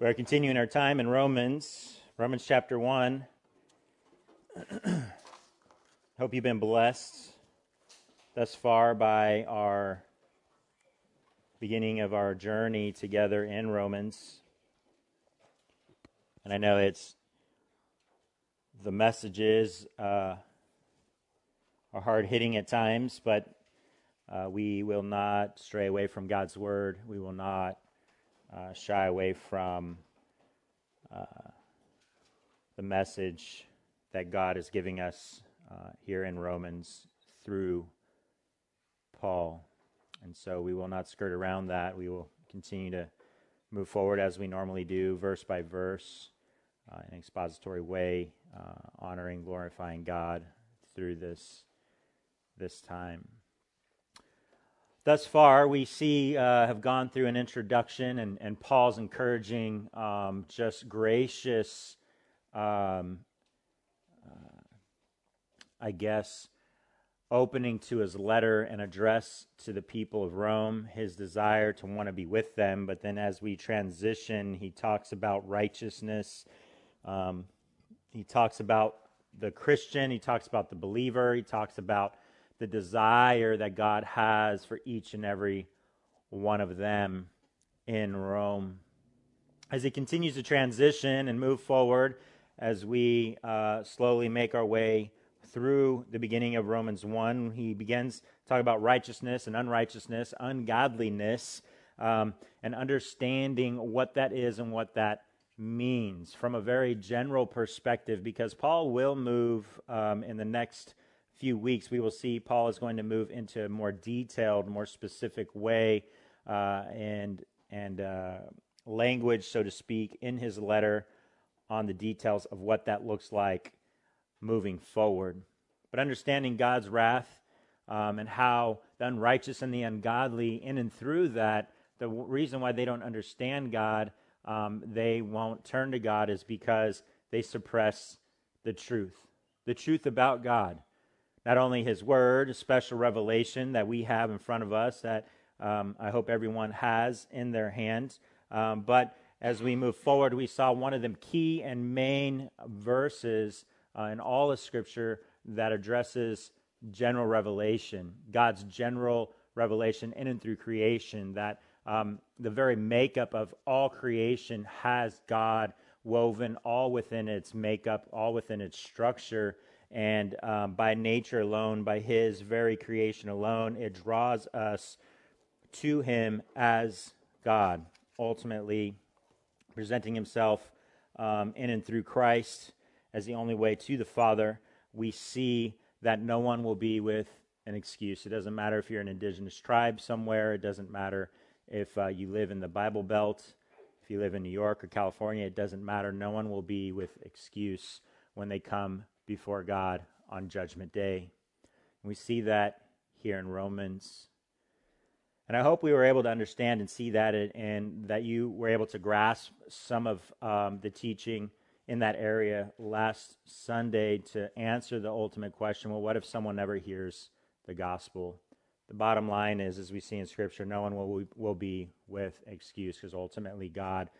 We're continuing our time in Romans, Romans chapter 1. Hope you've been blessed thus far by our beginning of our journey together in Romans. And I know it's the messages uh, are hard hitting at times, but uh, we will not stray away from God's word. We will not uh, shy away from uh, the message that God is giving us uh, here in Romans through Paul. And so we will not skirt around that. We will continue to move forward as we normally do, verse by verse, uh, in an expository way, uh, honoring, glorifying God through this, this time. Thus far, we see, uh, have gone through an introduction and, and Paul's encouraging, um, just gracious, um, uh, I guess, opening to his letter and address to the people of Rome, his desire to want to be with them. But then as we transition, he talks about righteousness. Um, he talks about the Christian, he talks about the believer, he talks about the desire that God has for each and every one of them in Rome. As he continues to transition and move forward, as we uh, slowly make our way through the beginning of Romans 1, he begins to talk about righteousness and unrighteousness, ungodliness, um, and understanding what that is and what that means from a very general perspective, because Paul will move um, in the next few weeks, we will see Paul is going to move into a more detailed, more specific way uh, and and uh, language, so to speak, in his letter on the details of what that looks like moving forward. But understanding God's wrath um, and how the unrighteous and the ungodly, in and through that, the w- reason why they don't understand God, um, they won't turn to God, is because they suppress the truth, the truth about God not only His Word, a special revelation that we have in front of us that um, I hope everyone has in their hands, um, but as we move forward, we saw one of the key and main verses uh, in all of Scripture that addresses general revelation, God's general revelation in and through creation, that um, the very makeup of all creation has God woven all within its makeup, all within its structure and um, by nature alone, by His very creation alone, it draws us to Him as God, ultimately presenting Himself um, in and through Christ as the only way to the Father. We see that no one will be with an excuse. It doesn't matter if you're an indigenous tribe somewhere, it doesn't matter if uh, you live in the Bible Belt, if you live in New York or California, it doesn't matter. No one will be with excuse when they come before God on Judgment Day. We see that here in Romans. And I hope we were able to understand and see that, and that you were able to grasp some of um, the teaching in that area last Sunday to answer the ultimate question well, what if someone never hears the gospel? The bottom line is, as we see in Scripture, no one will, will be with excuse because ultimately God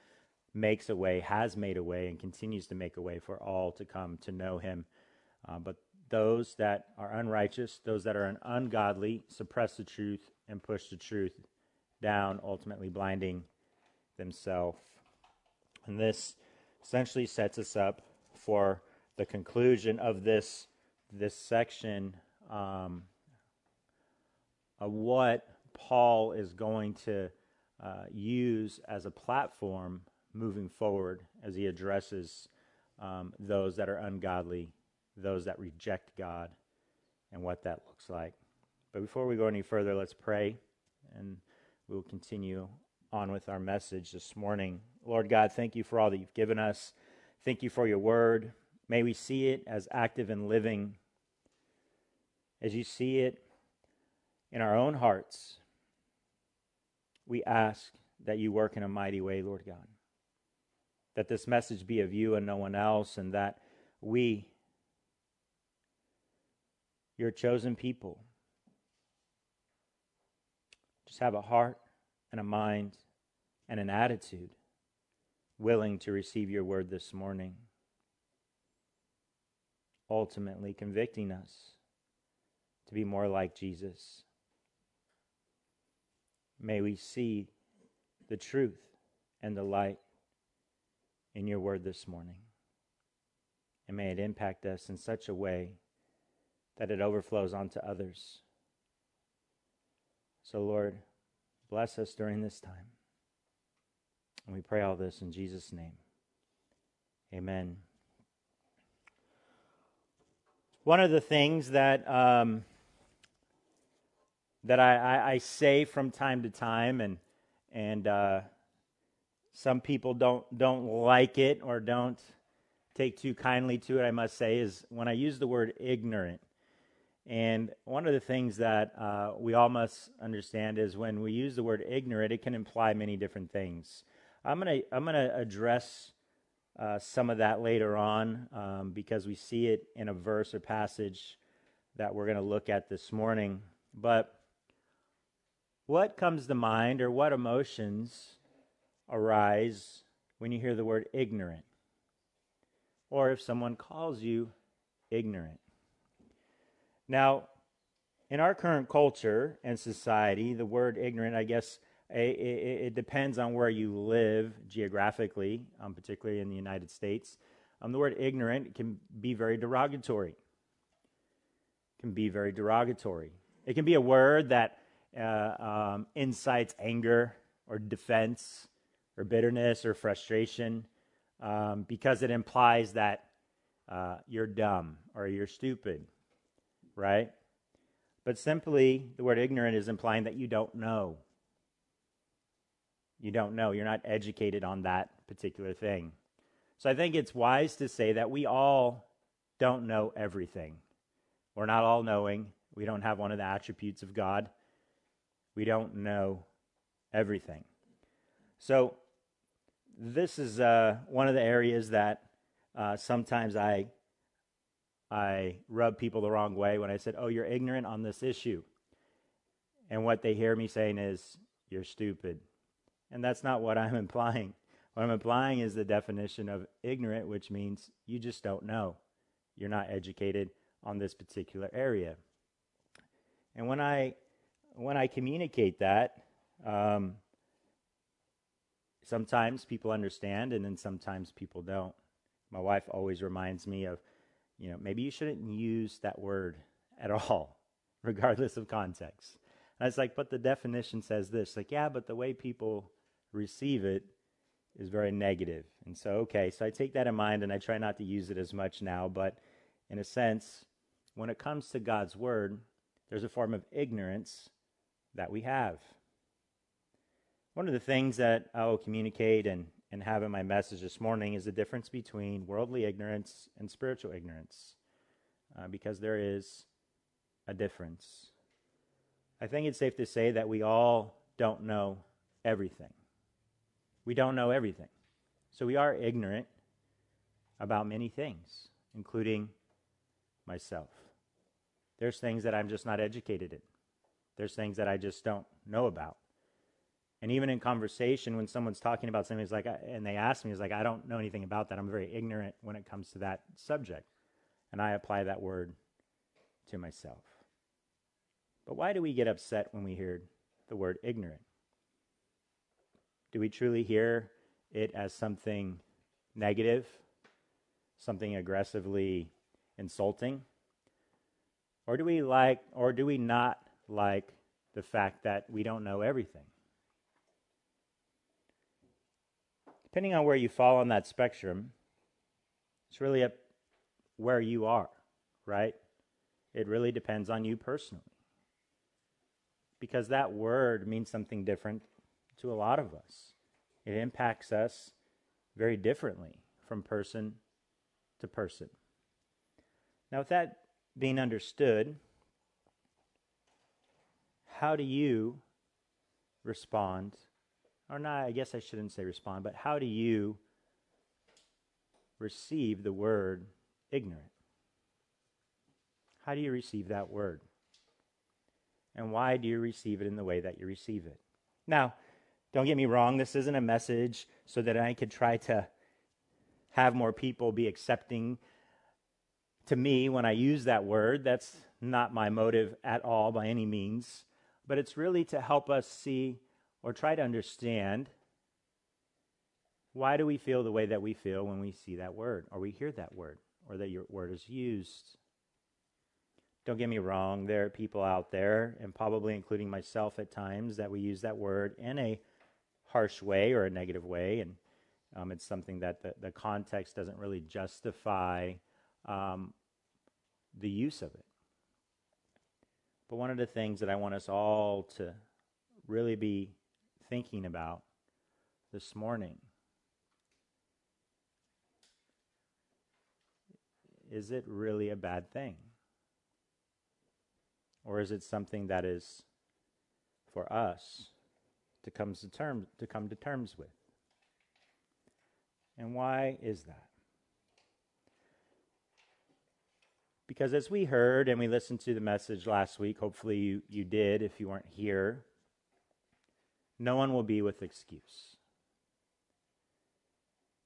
makes a way, has made a way, and continues to make a way for all to come to know Him uh, but those that are unrighteous, those that are ungodly, suppress the truth and push the truth down, ultimately blinding themselves. And this essentially sets us up for the conclusion of this this section um, of what Paul is going to uh, use as a platform moving forward as he addresses um, those that are ungodly those that reject God and what that looks like. But before we go any further, let's pray and we'll continue on with our message this morning. Lord God, thank you for all that you've given us. Thank you for your word. May we see it as active and living as you see it in our own hearts. We ask that you work in a mighty way, Lord God. That this message be of you and no one else, and that we your chosen people. Just have a heart and a mind and an attitude willing to receive your word this morning, ultimately convicting us to be more like Jesus. May we see the truth and the light in your word this morning. And may it impact us in such a way that it overflows onto others. So, Lord, bless us during this time. And we pray all this in Jesus' name. Amen. One of the things that um, that I, I, I, say from time to time, and and uh, some people don't don't like it or don't take too kindly to it. I must say is when I use the word ignorant. And one of the things that uh, we all must understand is when we use the word ignorant, it can imply many different things. I'm gonna I'm gonna address uh, some of that later on um, because we see it in a verse or passage that we're gonna look at this morning. But what comes to mind or what emotions arise when you hear the word ignorant? Or if someone calls you ignorant. Now, in our current culture and society, the word ignorant, I guess, it, it, it depends on where you live geographically, um, particularly in the United States. Um, the word ignorant can be very derogatory. Can be very derogatory. It can be a word that uh, um, incites anger or defense or bitterness or frustration um, because it implies that uh, you're dumb or you're stupid, right? But simply, the word ignorant is implying that you don't know. You don't know. You're not educated on that particular thing. So I think it's wise to say that we all don't know everything. We're not all knowing. We don't have one of the attributes of God we don't know everything. So, this is uh, one of the areas that uh, sometimes I I rub people the wrong way when I said, "Oh, you're ignorant on this issue," and what they hear me saying is, "You're stupid," and that's not what I'm implying. What I'm implying is the definition of ignorant, which means you just don't know. You're not educated on this particular area. And when I when I communicate that, um, sometimes people understand and then sometimes people don't. My wife always reminds me of, you know, maybe you shouldn't use that word at all, regardless of context. And I was like, but the definition says this. Like, yeah, but the way people receive it is very negative. And so, okay, so I take that in mind and I try not to use it as much now. But in a sense, when it comes to God's word, there's a form of ignorance that we have. One of the things that I will communicate and, and have in my message this morning is the difference between worldly ignorance and spiritual ignorance, uh, because there is a difference. I think it's safe to say that we all don't know everything. We don't know everything. So we are ignorant about many things, including myself. There's things that I'm just not educated in. There's things that I just don't know about. And even in conversation, when someone's talking about something, it's like, uh, and they ask me, it's like, I don't know anything about that. I'm very ignorant when it comes to that subject. And I apply that word to myself. But why do we get upset when we hear the word ignorant? Do we truly hear it as something negative, something aggressively insulting? Or do we like, or do we not like the fact that we don't know everything. Depending on where you fall on that spectrum, it's really up where you are, right? It really depends on you personally. Because that word means something different to a lot of us. It impacts us very differently from person to person. Now, with that being understood, how do you respond? Or not, I guess I shouldn't say respond, but how do you receive the word ignorant? How do you receive that word? And why do you receive it in the way that you receive it? Now, Don't get me wrong, this isn't a message so that I could try to have more people be accepting to me when I use that word. That's not my motive at all by any means. But it's really to help us see or try to understand why do we feel the way that we feel when we see that word or we hear that word or that your word is used. Don't get me wrong, there are people out there, and probably including myself at times, that we use that word in a harsh way or a negative way, and um, it's something that the, the context doesn't really justify um, the use of it. But one of the things that I want us all to really be thinking about this morning is it really a bad thing? Or is it something that is for us to come to terms to come to terms with? And why is that? Because as we heard and we listened to the message last week, hopefully you, you did if you weren't here, no one will be with excuse.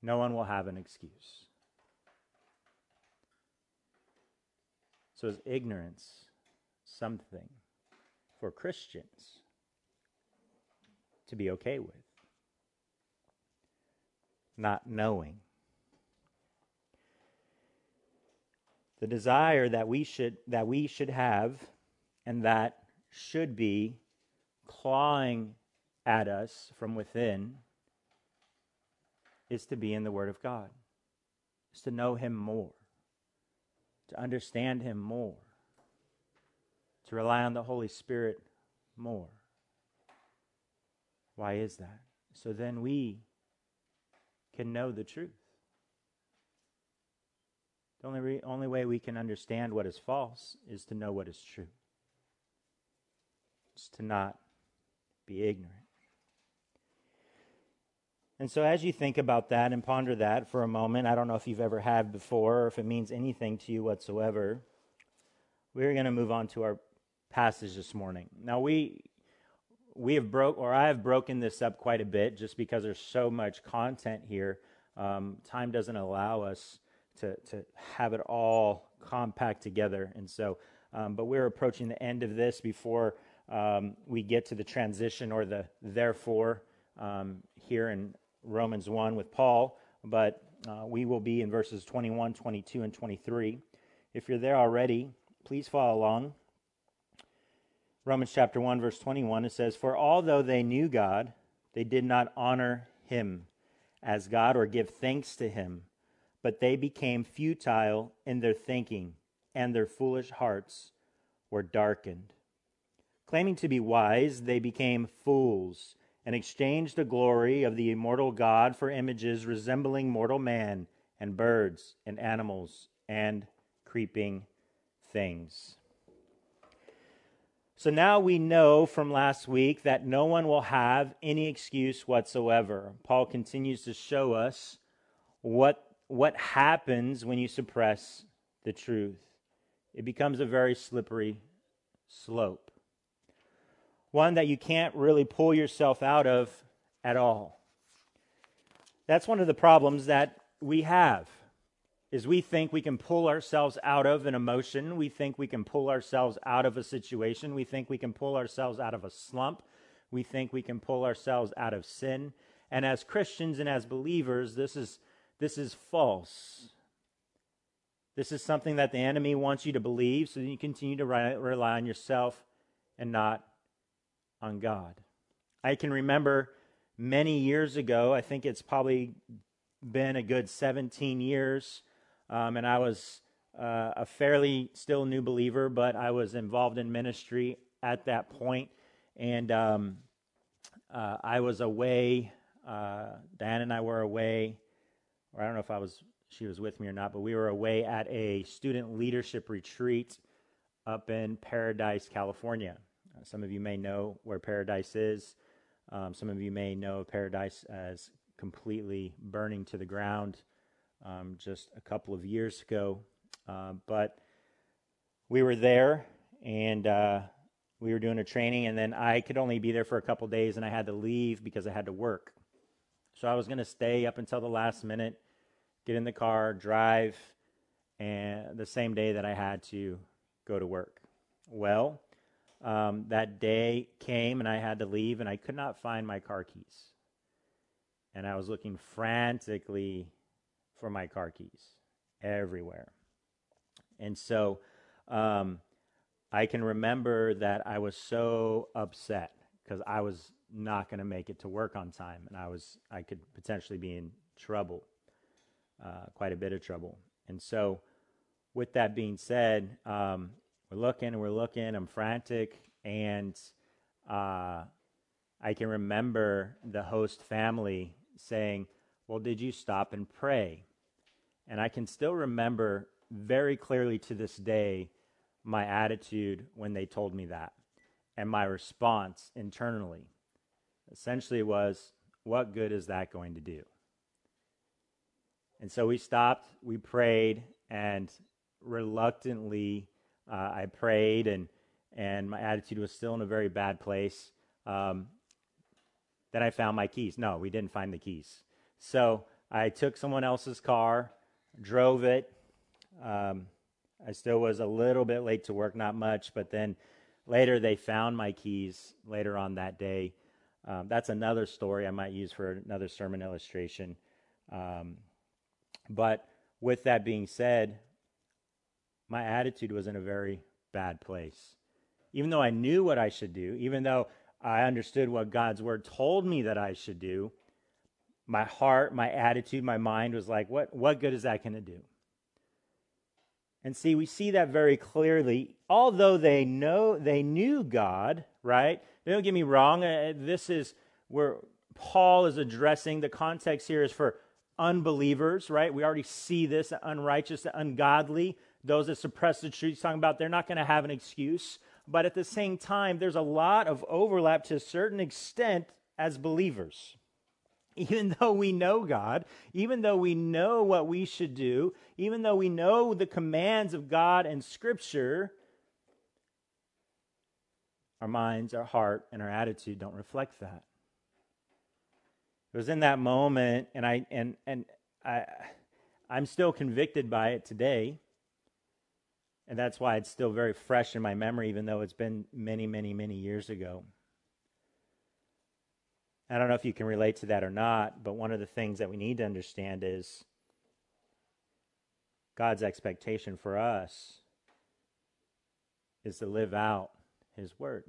No one will have an excuse. So is ignorance something for Christians to be okay with? Not knowing. The desire that we should that we should have and that should be clawing at us from within is to be in the Word of God, is to know Him more to understand Him more, to rely on the Holy Spirit more. Why is that? So then we can know the truth. The only, re- only way we can understand what is false is to know what is true. It's to not be ignorant. And so, as you think about that and ponder that for a moment, I don't know if you've ever had before or if it means anything to you whatsoever. We're going to move on to our passage this morning. Now, we we have broke or I have broken this up quite a bit just because there's so much content here. Um, time doesn't allow us to to have it all compact together, and so. Um, but we're approaching the end of this before um, we get to the transition or the therefore um, here in Romans 1 with Paul, but uh, we will be in verses 21, 22, and 23. If you're there already, please follow along. Romans chapter 1, verse 21, it says, For although they knew God, they did not honor him as God or give thanks to him, but they became futile in their thinking, and their foolish hearts were darkened. Claiming to be wise, they became fools and exchanged the glory of the immortal God for images resembling mortal man and birds and animals and creeping things. So now we know from last week that no one will have any excuse whatsoever. Paul continues to show us what, what happens when you suppress the truth. It becomes a very slippery slope one that you can't really pull yourself out of at all. That's one of the problems that we have is we think we can pull ourselves out of an emotion, we think we can pull ourselves out of a situation, we think we can pull ourselves out of a slump, we think we can pull ourselves out of sin. And as Christians and as believers, this is this is false. This is something that the enemy wants you to believe so that you continue to rely on yourself and not on God. I can remember many years ago, I think it's probably been a good 17 years, um, and I was uh, a fairly still new believer, but I was involved in ministry at that point, and um, uh, I was away. Uh, Diane and I were away, or I don't know if I was she was with me or not, but we were away at a student leadership retreat up in Paradise, California. Some of you may know where Paradise is. Um, some of you may know Paradise as completely burning to the ground um, just a couple of years ago. Uh, but we were there and uh, we were doing a training, and then I could only be there for a couple of days, and I had to leave because I had to work. So I was going to stay up until the last minute, get in the car, drive, and the same day that I had to go to work. Well, um, that day came and I had to leave, and I could not find my car keys. And I was looking frantically for my car keys everywhere. And so um, I can remember that I was so upset because I was not going to make it to work on time, and I was I could potentially be in trouble, uh, quite a bit of trouble. And so, with that being said, um, we're looking we're looking. I'm frantic, and uh, I can remember the host family saying, "Well, did you stop and pray?" And I can still remember very clearly to this day my attitude when they told me that, and my response internally essentially was, What good is that going to do? And so we stopped, we prayed, and reluctantly uh, I prayed, and, and my attitude was still in a very bad place. Um, then I found my keys. No, we didn't find the keys. So I took someone else's car, drove it. Um, I still was a little bit late to work, not much, but then later they found my keys later on that day. Um, that's another story I might use for another sermon illustration. Um, but with that being said, my attitude was in a very bad place. Even though I knew what I should do, even though I understood what God's word told me that I should do, my heart, my attitude, my mind was like, what, what good is that going to do? And see, we see that very clearly. Although they know they knew God, right? Don't get me wrong. Uh, this is where Paul is addressing the context here is for unbelievers, right? We already see this unrighteous, ungodly, those that suppress the truth. Talking about they're not going to have an excuse. But at the same time, there's a lot of overlap to a certain extent as believers. Even though we know God, even though we know what we should do, even though we know the commands of God and Scripture, our minds, our heart, and our attitude don't reflect that. It was in that moment, and I and and I I'm still convicted by it today. And that's why it's still very fresh in my memory, even though it's been many, many, many years ago. I don't know if you can relate to that or not, but one of the things that we need to understand is God's expectation for us is to live out his word.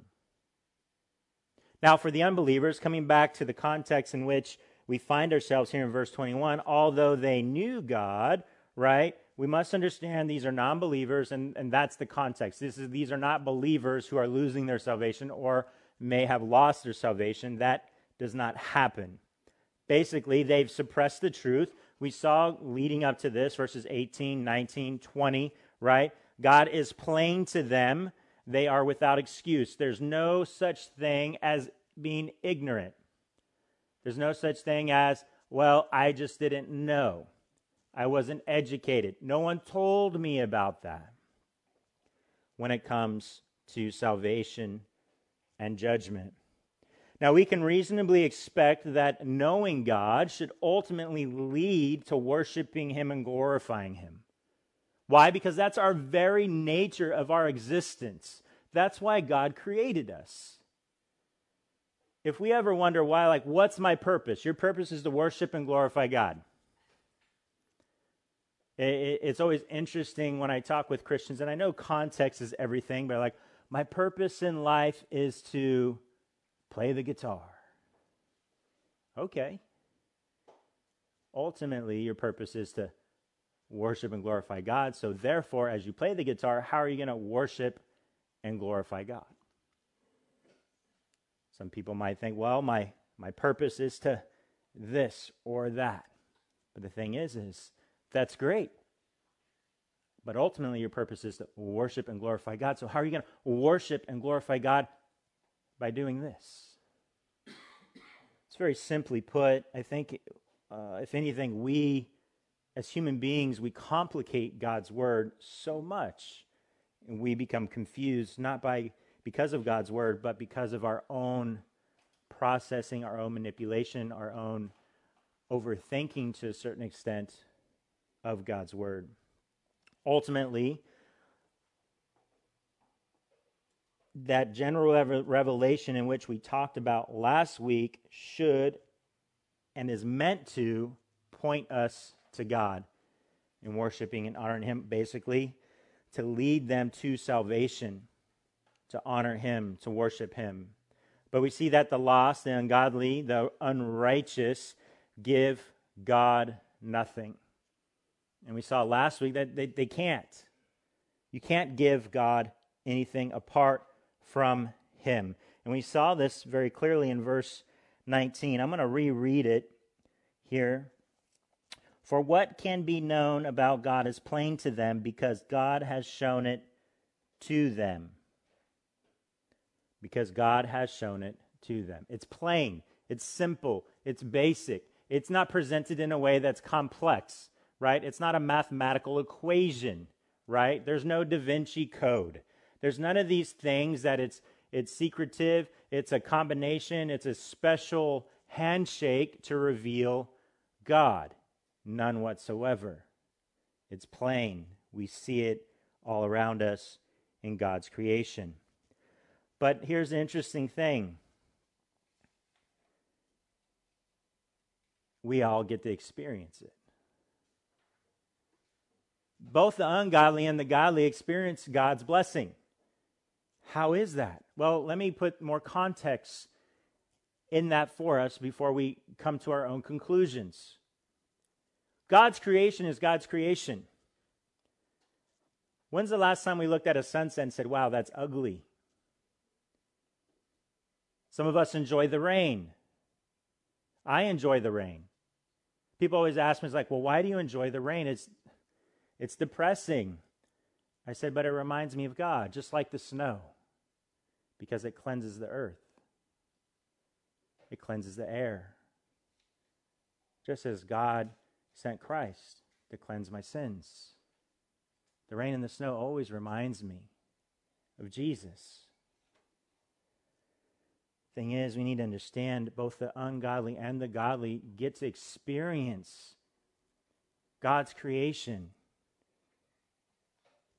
Now, for the unbelievers, coming back to the context in which we find ourselves here in verse 21, although they knew God, right? We must understand these are non believers, and, and that's the context. This is, these are not believers who are losing their salvation or may have lost their salvation. That does not happen. Basically, they've suppressed the truth. We saw leading up to this, verses 18, 19, 20, right? God is plain to them they are without excuse. There's no such thing as being ignorant. There's no such thing as, well, I just didn't know. I wasn't educated. No one told me about that when it comes to salvation and judgment. Now, we can reasonably expect that knowing God should ultimately lead to worshiping Him and glorifying Him. Why? Because that's our very nature of our existence. That's why God created us. If we ever wonder why, like, what's my purpose? Your purpose is to worship and glorify God. It's always interesting when I talk with Christians, and I know context is everything, but like, my purpose in life is to play the guitar. Okay. Ultimately, your purpose is to worship and glorify God. So, therefore, as you play the guitar, how are you going to worship and glorify God? Some people might think, well, my, my purpose is to this or that. But the thing is, is that's great. But ultimately, your purpose is to worship and glorify God. So, how are you going to worship and glorify God? By doing this. It's very simply put. I think, uh, if anything, we as human beings, we complicate God's word so much. And we become confused, not by because of God's word, but because of our own processing, our own manipulation, our own overthinking to a certain extent of God's word. Ultimately, that general revelation in which we talked about last week should and is meant to point us to God in worshiping and honoring Him, basically, to lead them to salvation, to honor Him, to worship Him. But we see that the lost, the ungodly, the unrighteous give God nothing. And we saw last week that they, they can't. You can't give God anything apart from Him. And we saw this very clearly in verse 19. I'm going to reread it here. For what can be known about God is plain to them because God has shown it to them. Because God has shown it to them. It's plain, it's simple, it's basic. It's not presented in a way that's complex, right? It's not a mathematical equation, right? There's no Da Vinci code. There's none of these things that it's it's secretive, it's a combination, it's a special handshake to reveal God. None whatsoever. It's plain. We see it all around us in God's creation. But here's the interesting thing we all get to experience it. Both the ungodly and the godly experience God's blessing. How is that? Well, let me put more context in that for us before we come to our own conclusions. God's creation is God's creation. When's the last time we looked at a sunset and said, wow, that's ugly? Some of us enjoy the rain. I enjoy the rain. People always ask me, it's like, well, why do you enjoy the rain? It's, it's depressing. I said, but it reminds me of God, just like the snow, because it cleanses the earth, it cleanses the air. Just as God sent Christ to cleanse my sins. The rain and the snow always reminds me of Jesus. Thing is, we need to understand both the ungodly and the godly get to experience God's creation.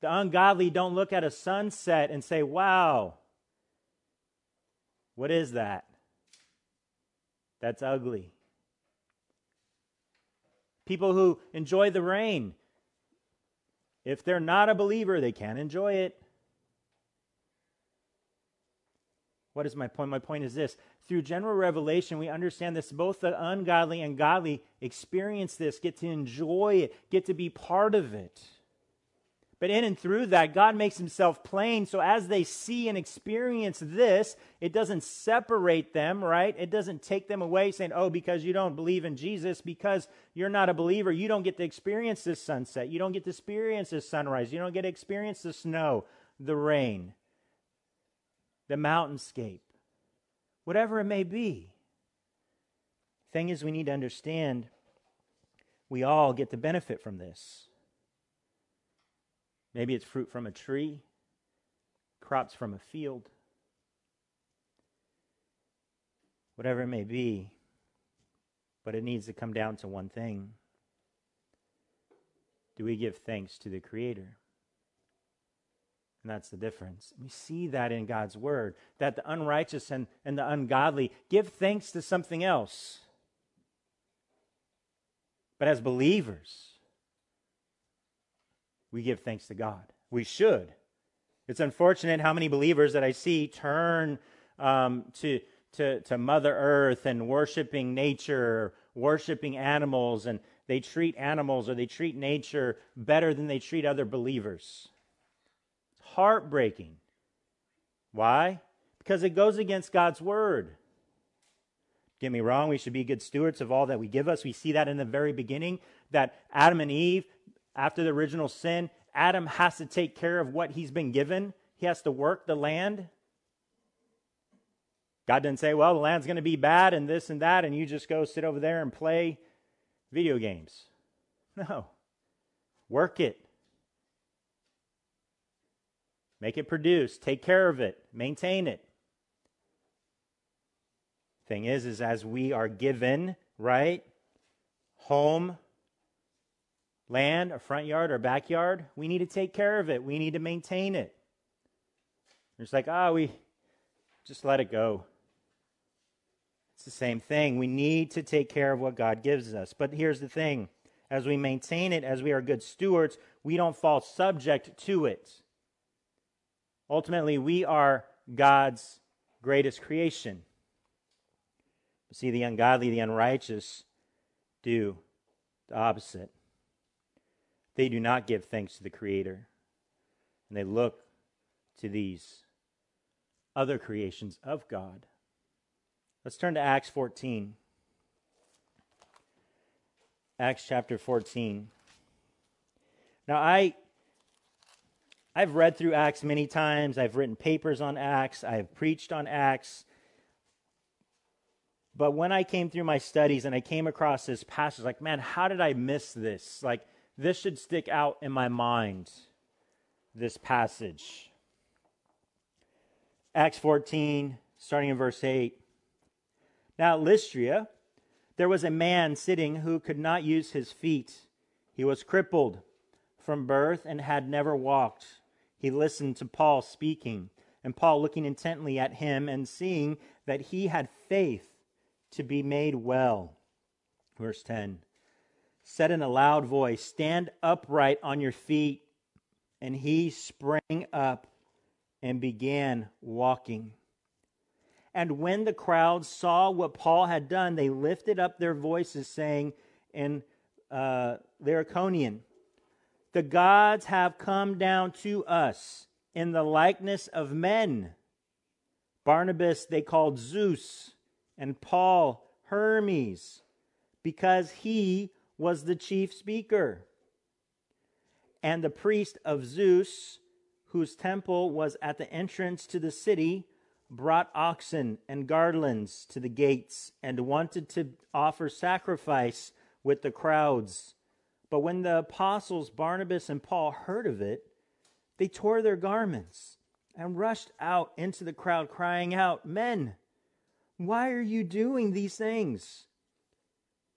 The ungodly don't look at a sunset and say, Wow, what is that? That's ugly. People who enjoy the rain, if they're not a believer, they can't enjoy it. What is my point? My point is this through general revelation, we understand this both the ungodly and godly experience this, get to enjoy it, get to be part of it. But in and through that, God makes himself plain. So as they see and experience this, it doesn't separate them, right? It doesn't take them away saying, oh, because you don't believe in Jesus, because you're not a believer, you don't get to experience this sunset. You don't get to experience this sunrise. You don't get to experience the snow, the rain, the mountainscape, whatever it may be. Thing is, we need to understand we all get to benefit from this. Maybe it's fruit from a tree, crops from a field, whatever it may be. But it needs to come down to one thing Do we give thanks to the Creator? And that's the difference. We see that in God's Word, that the unrighteous and, and the ungodly give thanks to something else. But as believers, we give thanks to God. We should. It's unfortunate how many believers that I see turn um, to, to, to Mother Earth and worshiping nature, worshiping animals, and they treat animals or they treat nature better than they treat other believers. It's heartbreaking. Why? Because it goes against God's word. Get me wrong, we should be good stewards of all that we give us. We see that in the very beginning that Adam and Eve after the original sin, Adam has to take care of what he's been given. He has to work the land. God didn't say, well, the land's going to be bad and this and that, and you just go sit over there and play video games. No. Work it. make it produce, take care of it, maintain it. Thing is, is as we are given, right? Home, land, a front yard, or backyard, we need to take care of it. We need to maintain it. It's like, ah, oh, we just let it go. It's the same thing. We need to take care of what God gives us. But here's the thing as we maintain it, as we are good stewards, we don't fall subject to it. Ultimately, we are God's greatest creation. See, the ungodly, the unrighteous do the opposite. They do not give thanks to the Creator, and they look to these other creations of God. Let's turn to Acts 14. Acts chapter 14. Now, I I've read through Acts many times. I've written papers on Acts. I've preached on Acts. But when I came through my studies and I came across this passage, like, man, how did I miss this? Like, this should stick out in my mind, this passage. Acts 14, starting in verse 8. Now, at Lystra, there was a man sitting who could not use his feet. He was crippled from birth and had never walked he listened to Paul speaking, and Paul looking intently at him and seeing that he had faith to be made well. Verse 10 said in a loud voice, Stand upright on your feet. And he sprang up and began walking. And when the crowd saw what Paul had done, they lifted up their voices, saying in uh, Lycaonian, the gods have come down to us in the likeness of men. Barnabas they called Zeus, and Paul Hermes, because he was the chief speaker. And the priest of Zeus, whose temple was at the entrance to the city, brought oxen and garlands to the gates and wanted to offer sacrifice with the crowds. But when the apostles Barnabas and Paul heard of it, they tore their garments and rushed out into the crowd, crying out, Men, why are you doing these things?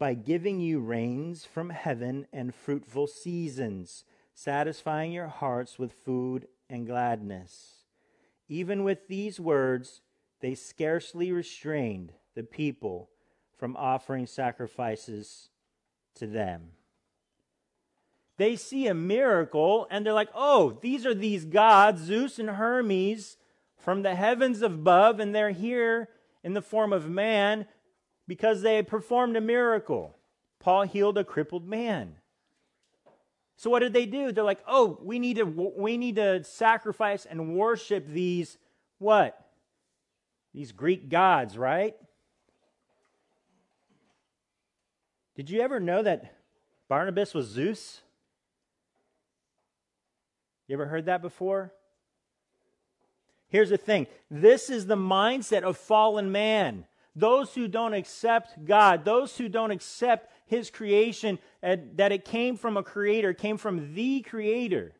by giving you rains from heaven and fruitful seasons, satisfying your hearts with food and gladness. Even with these words, they scarcely restrained the people from offering sacrifices to them they see a miracle and they're like, oh, these are these gods, Zeus and Hermes, from the heavens above, and they're here in the form of man because they performed a miracle. Paul healed a crippled man. So what did they do? They're like, "Oh, we need to we need to sacrifice and worship these what? These Greek gods, right?" Did you ever know that Barnabas was Zeus? You ever heard that before? Here's the thing this is the mindset of fallen man. Those who don't accept God, those who don't accept His creation, that it came from a creator, came from the creator.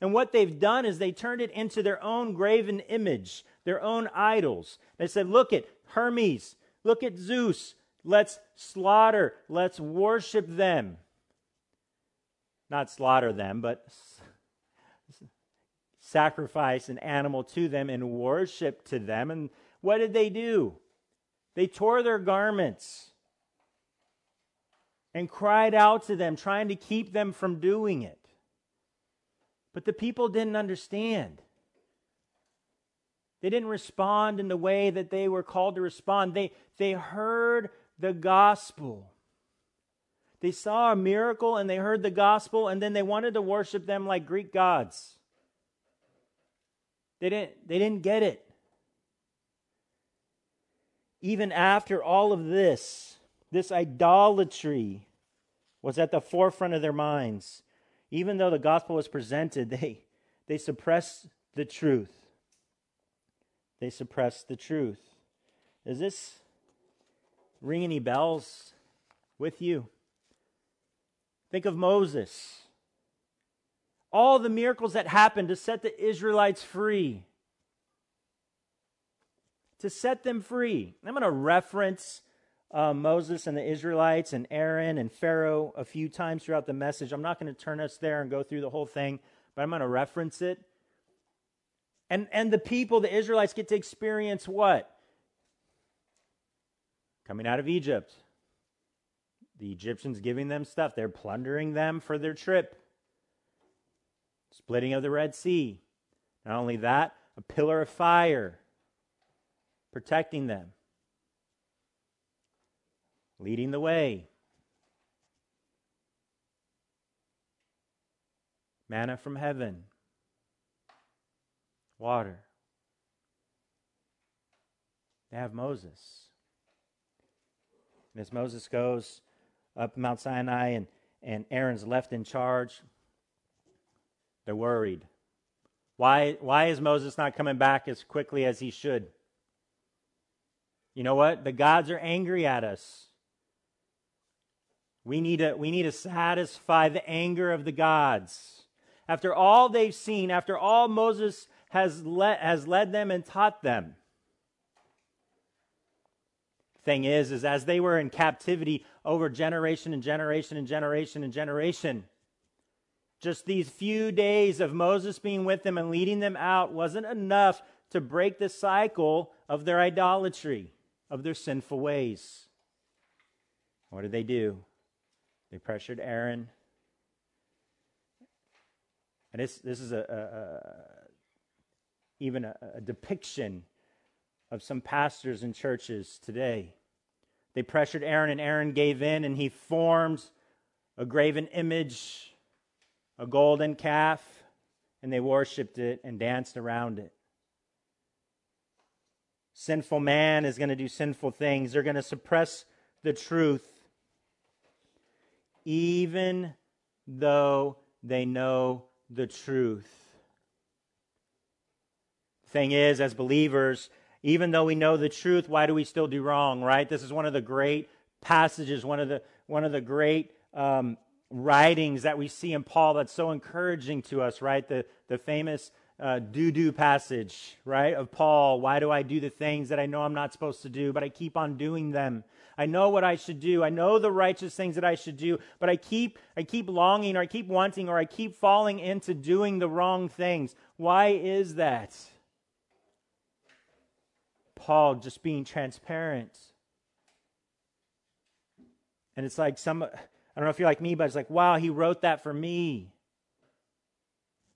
And what they've done is they turned it into their own graven image, their own idols. They said, Look at Hermes, look at Zeus, let's slaughter, let's worship them. Not slaughter them, but sacrifice an animal to them and worship to them. And what did they do? They tore their garments and cried out to them, trying to keep them from doing it. But the people didn't understand. They didn't respond in the way that they were called to respond. They, they heard the gospel. They saw a miracle and they heard the gospel, and then they wanted to worship them like Greek gods. They didn't, they didn't get it. Even after all of this, this idolatry was at the forefront of their minds. Even though the gospel was presented, they, they suppressed the truth. They suppressed the truth. Does this ring any bells with you? Think of Moses. All the miracles that happened to set the Israelites free. To set them free. I'm going to reference uh, Moses and the Israelites and Aaron and Pharaoh a few times throughout the message. I'm not going to turn us there and go through the whole thing, but I'm going to reference it. And, and the people, the Israelites, get to experience what? Coming out of Egypt. The Egyptians giving them stuff. They're plundering them for their trip. Splitting of the Red Sea. Not only that, a pillar of fire protecting them leading the way. Manna from heaven, water. They have Moses. And as Moses goes up Mount Sinai and, and Aaron's left in charge, they're worried. Why, why is Moses not coming back as quickly as he should? You know what? The gods are angry at us. We need, to, we need to satisfy the anger of the gods. After all they've seen, after all Moses has, le- has led them and taught them. Thing is, is as they were in captivity over generation and generation and generation and generation, just these few days of Moses being with them and leading them out wasn't enough to break the cycle of their idolatry, of their sinful ways. What did they do? They pressured Aaron. And this, this is a, a, a even a, a depiction of some pastors and churches today. They pressured Aaron, and Aaron gave in, and he formed a graven image, a golden calf, and they worshiped it and danced around it. Sinful man is going to do sinful things. They're going to suppress the truth even though they know the truth. Thing is, as believers, even though we know the truth, why do we still do wrong, right? This is one of the great passages, one of the, one of the great um, writings that we see in Paul that's so encouraging to us, right? The, the famous uh, do do passage, right, of Paul. Why do I do the things that I know I'm not supposed to do, but I keep on doing them? I know what I should do. I know the righteous things that I should do, but I keep, I keep longing or I keep wanting or I keep falling into doing the wrong things. Why is that? Paul just being transparent. And it's like some, I don't know if you're like me, but it's like, wow, he wrote that for me.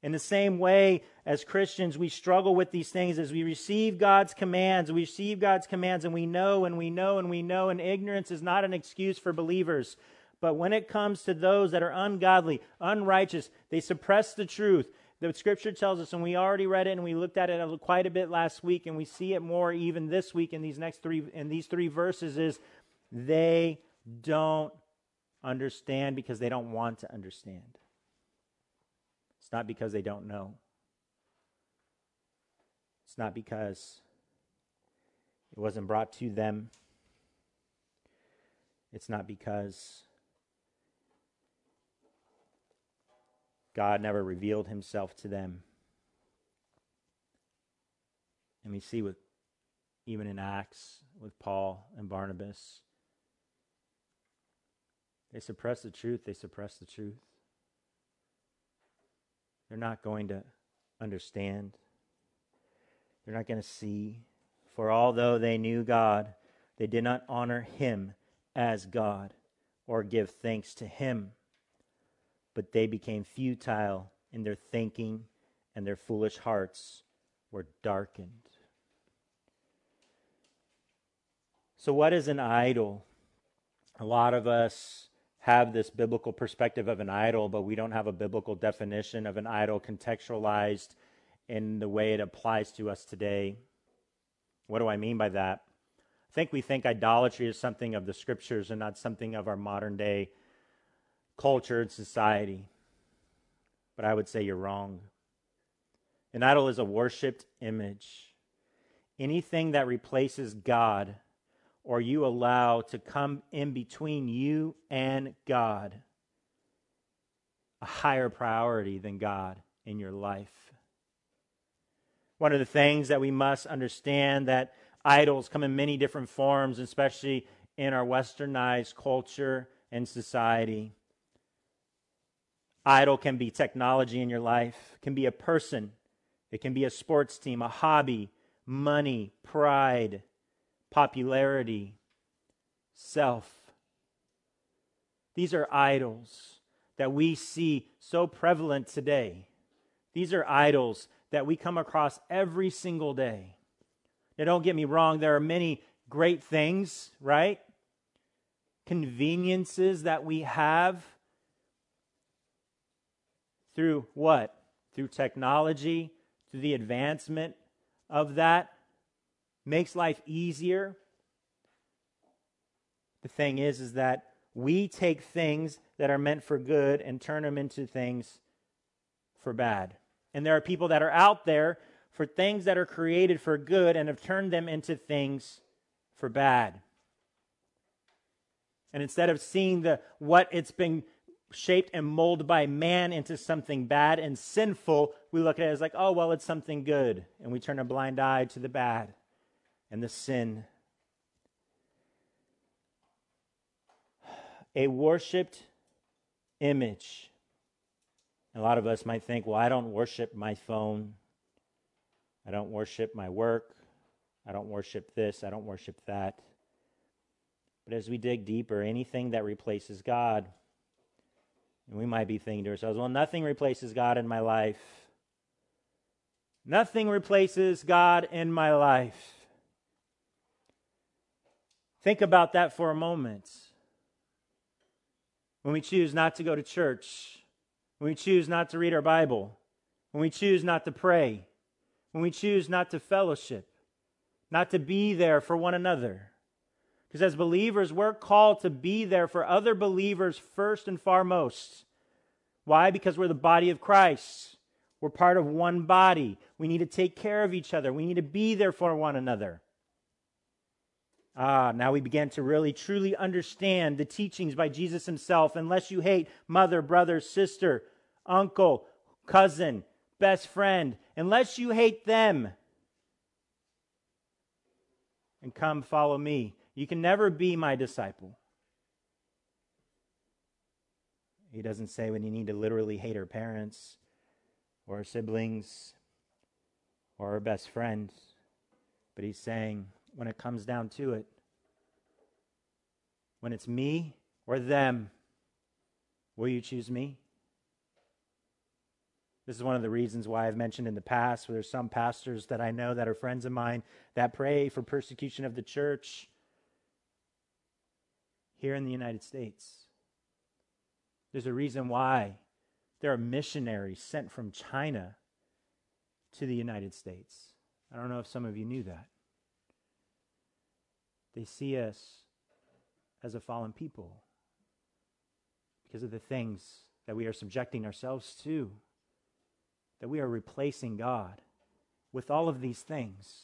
In the same way, as Christians, we struggle with these things as we receive God's commands. We receive God's commands and we know and we know and we know, and ignorance is not an excuse for believers. But when it comes to those that are ungodly, unrighteous, they suppress the truth. The scripture tells us, and we already read it and we looked at it quite a bit last week, and we see it more even this week in these next three in these three verses, is they don't understand because they don't want to understand. It's not because they don't know. It's not because it wasn't brought to them. It's not because God never revealed himself to them. And we see with even in Acts with Paul and Barnabas, they suppress the truth, they suppress the truth. They're not going to understand. They're not going to see. For although they knew God, they did not honor him as God or give thanks to him. But they became futile in their thinking, and their foolish hearts were darkened. So, what is an idol? A lot of us have this biblical perspective of an idol, but we don't have a biblical definition of an idol contextualized in the way it applies to us today. What do I mean by that? I think we think idolatry is something of the scriptures and not something of our modern day culture and society. But I would say you're wrong. An idol is a worshiped image. Anything that replaces God or you allow to come in between you and God, a higher priority than God in your life. One of the things that we must understand that idols come in many different forms, especially in our westernized culture and society. Idol can be technology in your life, can be a person, it can be a sports team, a hobby, money, pride, popularity, self. These are idols that we see so prevalent today. These are idols that we come across every single day. Now, don't get me wrong, there are many great things, right? Conveniences that we have through what? Through technology, through the advancement of that. Makes life easier. The thing is, is that we take things that are meant for good and turn them into things for bad. And there are people that are out there for things that are created for good and have turned them into things for bad. And instead of seeing the what it's been shaped and molded by man into something bad and sinful, we look at it as like, oh, well, it's something good. And we turn a blind eye to the bad and the sin. A worshiped image. A lot of us might think, well, I don't worship my phone. I don't worship my work. I don't worship this. I don't worship that. But as we dig deeper, anything that replaces God, and we might be thinking to ourselves, well, nothing replaces God in my life. Nothing replaces God in my life. Think about that for a moment. When we choose not to go to church, when we choose not to read our Bible, when we choose not to pray, when we choose not to fellowship, not to be there for one another. Because as believers, we're called to be there for other believers first and foremost. Why? Because we're the body of Christ. We're part of one body. We need to take care of each other. We need to be there for one another. Ah, now we begin to really truly understand the teachings by Jesus himself. Unless you hate mother, brother, sister, uncle, cousin, best friend, unless you hate them and come follow me, you can never be my disciple. He doesn't say when you need to literally hate our parents or our siblings or our best friends, but he's saying when it comes down to it, when it's me or them, will you choose me? This is one of the reasons why I've mentioned in the past where there's some pastors that I know that are friends of mine that pray for persecution of the church here in the United States. There's a reason why there are missionaries sent from China to the United States. I don't know if some of you knew that. They see us as a fallen people because of the things that we are subjecting ourselves to that we are replacing God with all of these things.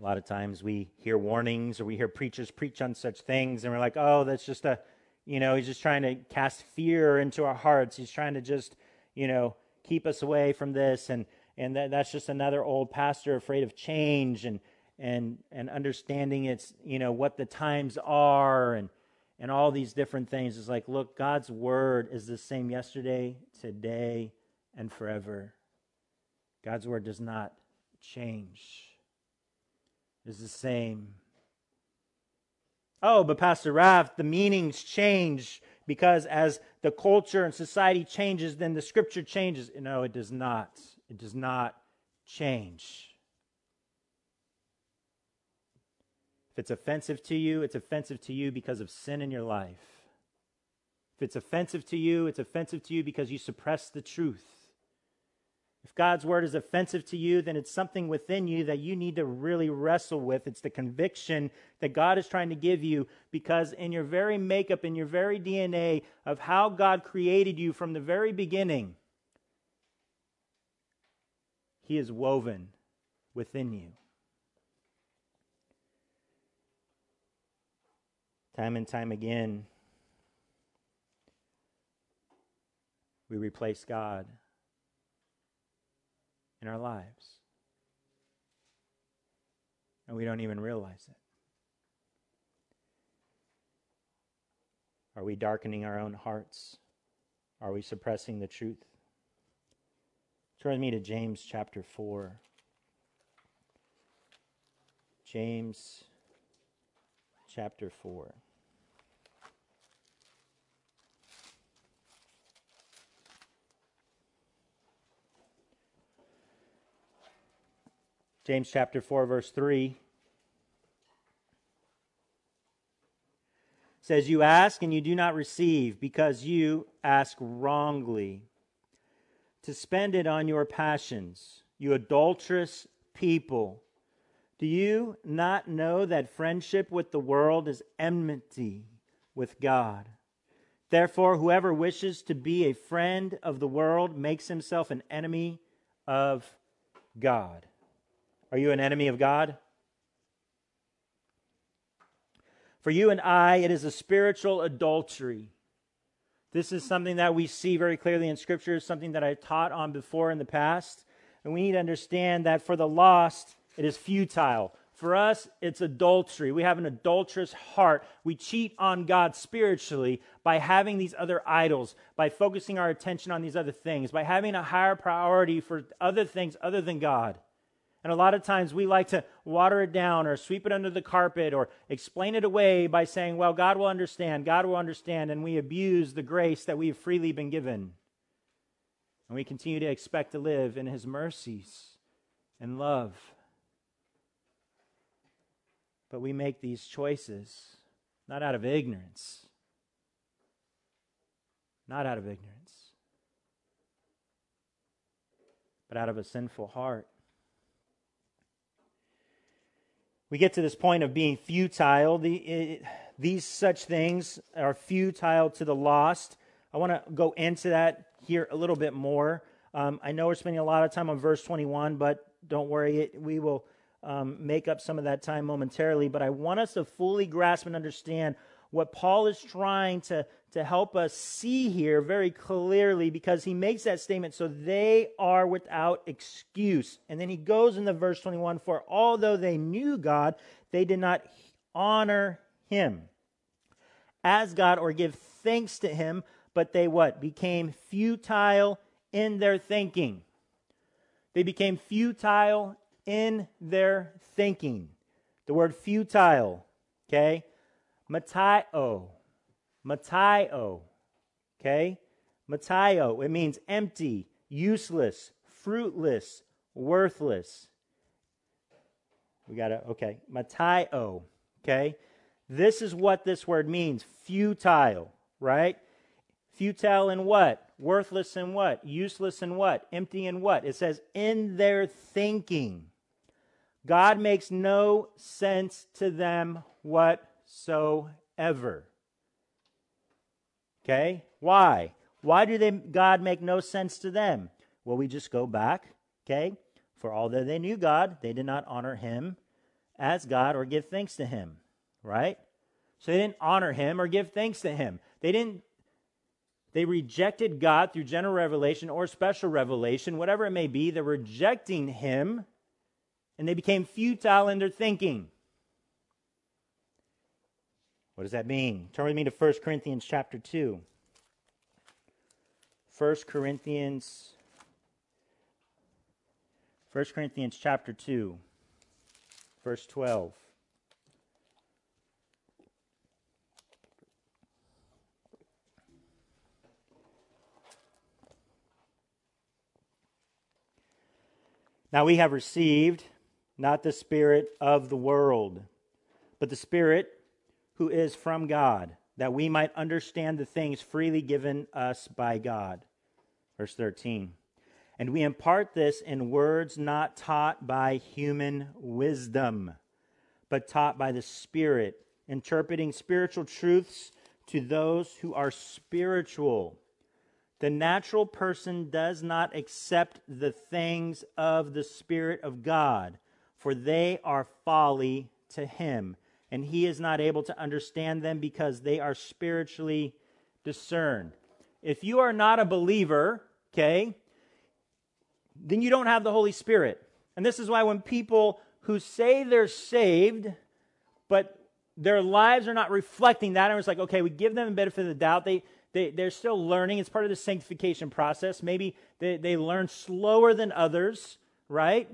A lot of times we hear warnings or we hear preachers preach on such things, and we're like, oh, that's just a, you know, he's just trying to cast fear into our hearts. He's trying to just, you know, keep us away from this. And, and that, that's just another old pastor afraid of change and, and, and understanding it's, you know, what the times are and, and all these different things. It's like, look, God's word is the same yesterday, today, and forever. God's word does not change. It's the same. Oh, but Pastor Raff, the meanings change because as the culture and society changes, then the scripture changes. No, it does not. It does not change. It's offensive to you, it's offensive to you because of sin in your life. If it's offensive to you, it's offensive to you because you suppress the truth. If God's word is offensive to you, then it's something within you that you need to really wrestle with. It's the conviction that God is trying to give you because, in your very makeup, in your very DNA of how God created you from the very beginning, He is woven within you. Time and time again, we replace God in our lives. And we don't even realize it. Are we darkening our own hearts? Are we suppressing the truth? Turn with me to James chapter 4. James chapter 4. James chapter 4, verse 3 says, You ask and you do not receive because you ask wrongly to spend it on your passions, you adulterous people. Do you not know that friendship with the world is enmity with God? Therefore, whoever wishes to be a friend of the world makes himself an enemy of God. Are you an enemy of God? For you and I, it is a spiritual adultery. This is something that we see very clearly in Scripture, something that I taught on before in the past. And we need to understand that for the lost, it is futile. For us, it's adultery. We have an adulterous heart. We cheat on God spiritually by having these other idols, by focusing our attention on these other things, by having a higher priority for other things other than God. And a lot of times we like to water it down or sweep it under the carpet or explain it away by saying, well, God will understand, God will understand, and we abuse the grace that we have freely been given. And we continue to expect to live in His mercies and love. But we make these choices not out of ignorance, not out of ignorance, but out of a sinful heart. We get to this point of being futile. The, it, these such things are futile to the lost. I want to go into that here a little bit more. Um, I know we're spending a lot of time on verse 21, but don't worry, it, we will um, make up some of that time momentarily. But I want us to fully grasp and understand what Paul is trying to, to help us see here very clearly because he makes that statement so they are without excuse. And then he goes in the verse 21 For although they knew God, they did not honor him as God or give thanks to him, but they what? Became futile in their thinking. They became futile in their thinking. The word futile, okay? Matio. Matio. Okay? Matio. It means empty, useless, fruitless, worthless. We got to, okay. Matio. Okay? This is what this word means futile, right? Futile in what? Worthless in what? Useless in what? Empty in what? It says, in their thinking. God makes no sense to them whatsoever. Okay? Why? Why do they, God make no sense to them? Well, we just go back, okay? For although they knew God, they did not honor him as God or give thanks to him, right? So they didn't honor him or give thanks to him. They didn't they rejected God through general revelation or special revelation, whatever it may be. They're rejecting him and they became futile in their thinking. What does that mean? Turn with me to 1 Corinthians chapter 2. 1 Corinthians 1 Corinthians chapter 2 verse 12. Now we have received not the spirit of the world, but the spirit who is from God, that we might understand the things freely given us by God. Verse 13. And we impart this in words not taught by human wisdom, but taught by the Spirit, interpreting spiritual truths to those who are spiritual. The natural person does not accept the things of the Spirit of God, for they are folly to him, and he is not able to understand them because they are spiritually discerned. If you are not a believer, okay, then you don't have the Holy Spirit. And this is why when people who say they're saved, but their lives are not reflecting that, and it's like, okay, we give them the benefit of the doubt. They, they, they're still learning. It's part of the sanctification process. Maybe they, they learn slower than others, right?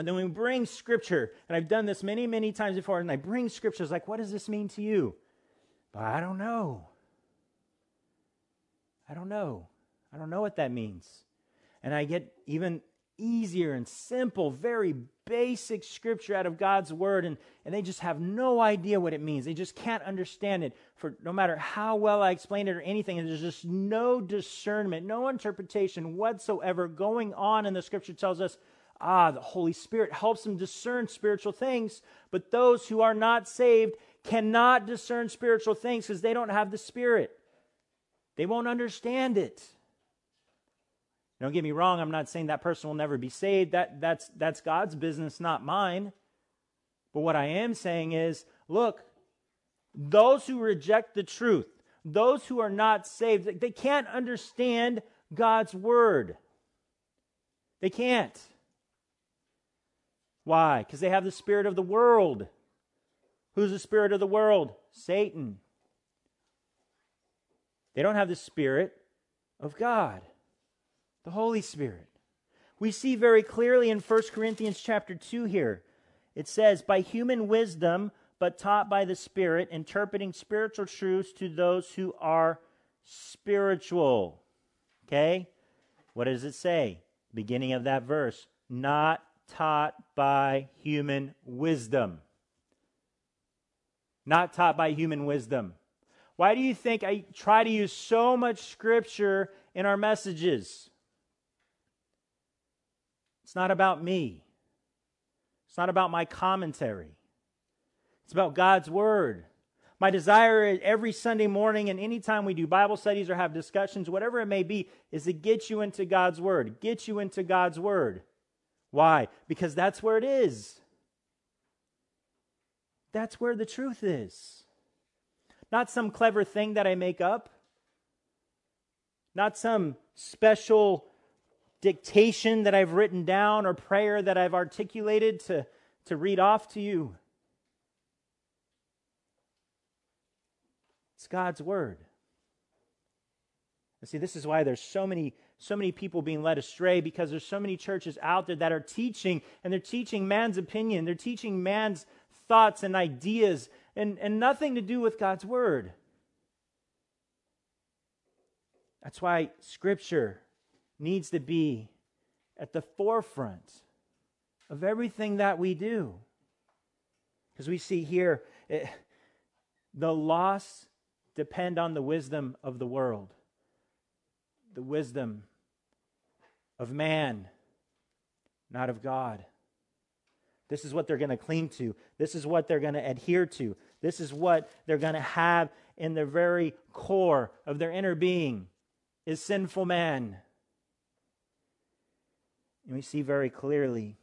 But then we bring scripture, and I've done this many, many times before, and I bring scriptures like, what does this mean to you? But I don't know. I don't know. I don't know what that means. And I get even easier and simple, very basic scripture out of God's word, and, and they just have no idea what it means. They just can't understand it for no matter how well I explain it or anything. And there's just no discernment, no interpretation whatsoever going on. And the scripture tells us, ah, the Holy Spirit helps them discern spiritual things, but those who are not saved cannot discern spiritual things because they don't have the Spirit. They won't understand it. Don't get me wrong, I'm not saying that person will never be saved. That, that's, that's God's business, not mine. But what I am saying is look, those who reject the truth, those who are not saved, they can't understand God's word. They can't. Why? Because they have the spirit of the world. Who's the spirit of the world? Satan. They don't have the Spirit of God, the Holy Spirit. We see very clearly in 1 Corinthians chapter 2 here. It says, By human wisdom, but taught by the Spirit, interpreting spiritual truths to those who are spiritual. Okay? What does it say? Beginning of that verse. Not taught by human wisdom. Not taught by human wisdom. Why do you think I try to use so much scripture in our messages? It's not about me. It's not about my commentary. It's about God's word. My desire every Sunday morning and anytime we do Bible studies or have discussions, whatever it may be, is to get you into God's word. Get you into God's word. Why? Because that's where it is. That's where the truth is. Not some clever thing that I make up, not some special dictation that I've written down or prayer that I've articulated to, to read off to you. It's God's word. See, this is why there's so many, so many people being led astray because there's so many churches out there that are teaching, and they're teaching man's opinion, they're teaching man's thoughts and ideas, and, and nothing to do with God's word. That's why Scripture needs to be at the forefront of everything that we do. Because we see here, it, the loss depend on the wisdom of the world, the wisdom of man, not of God. This is what they're going to cling to. This is what they're going to adhere to. This is what they're going to have in their very core of their inner being is sinful man. And we see very clearly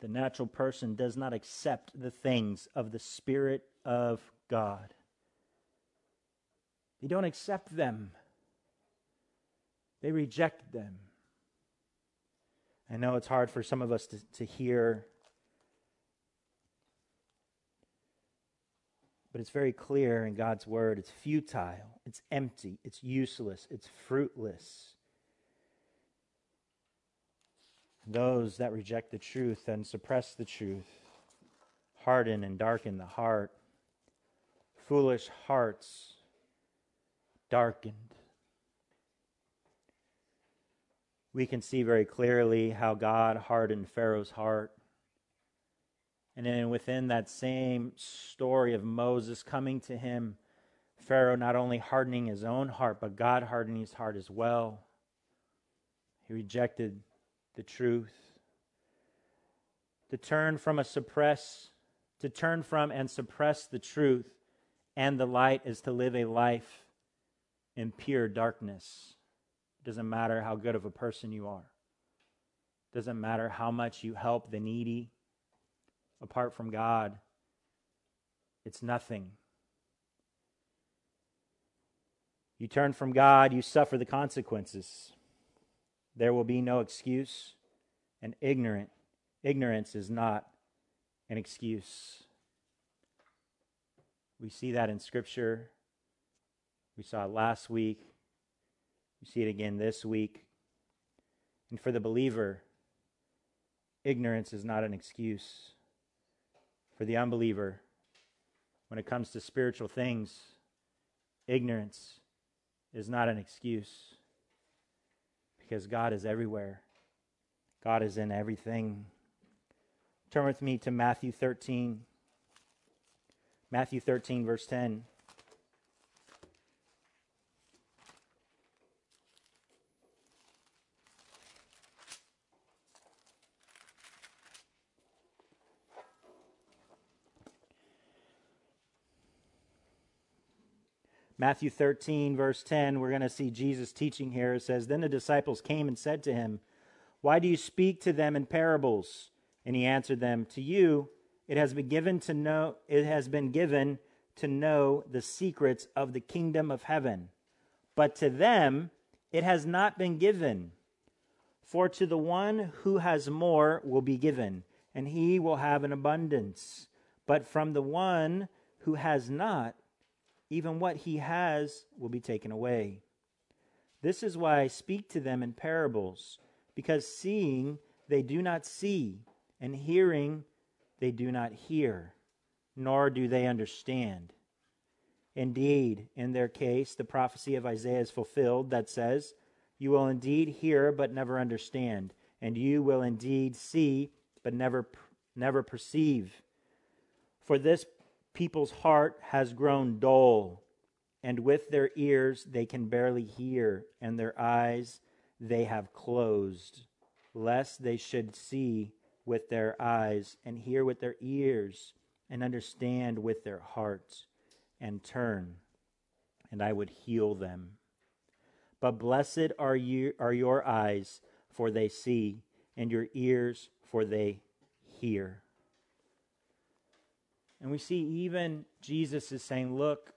the natural person does not accept the things of the Spirit of God. They don't accept them, they reject them. I know it's hard for some of us to, to hear But it's very clear in God's word it's futile, it's empty, it's useless, it's fruitless. Those that reject the truth and suppress the truth harden and darken the heart. Foolish hearts darkened. We can see very clearly how God hardened Pharaoh's heart and then within that same story of Moses coming to him, Pharaoh not only hardening his own heart, but God hardening his heart as well. He rejected the truth. To turn from a suppress, to turn from and suppress the truth and the light is to live a life in pure darkness. Doesn't matter how good of a person you are. Doesn't matter how much you help the needy. Apart from God, it's nothing. You turn from God, you suffer the consequences. There will be no excuse, and ignorant ignorance is not an excuse. We see that in Scripture. We saw it last week. We see it again this week. And for the believer, ignorance is not an excuse. For the unbeliever, when it comes to spiritual things, ignorance is not an excuse. Because God is everywhere, God is in everything. Turn with me to Matthew 13. Matthew 13, verse 10. Matthew 13, verse 10, we're going to see Jesus teaching here. It says, Then the disciples came and said to him, Why do you speak to them in parables? And he answered them, To you it has been given to know it has been given to know the secrets of the kingdom of heaven. But to them it has not been given. For to the one who has more will be given, and he will have an abundance. But from the one who has not, even what he has will be taken away. This is why I speak to them in parables, because seeing they do not see, and hearing they do not hear, nor do they understand. Indeed, in their case, the prophecy of Isaiah is fulfilled that says, You will indeed hear, but never understand, and you will indeed see, but never, never perceive. For this people's heart has grown dull, and with their ears they can barely hear, and their eyes they have closed, lest they should see with their eyes, and hear with their ears, and understand with their hearts, and turn, and I would heal them. But blessed are you are your eyes, for they see, and your ears, for they hear. And we see even Jesus is saying, Look,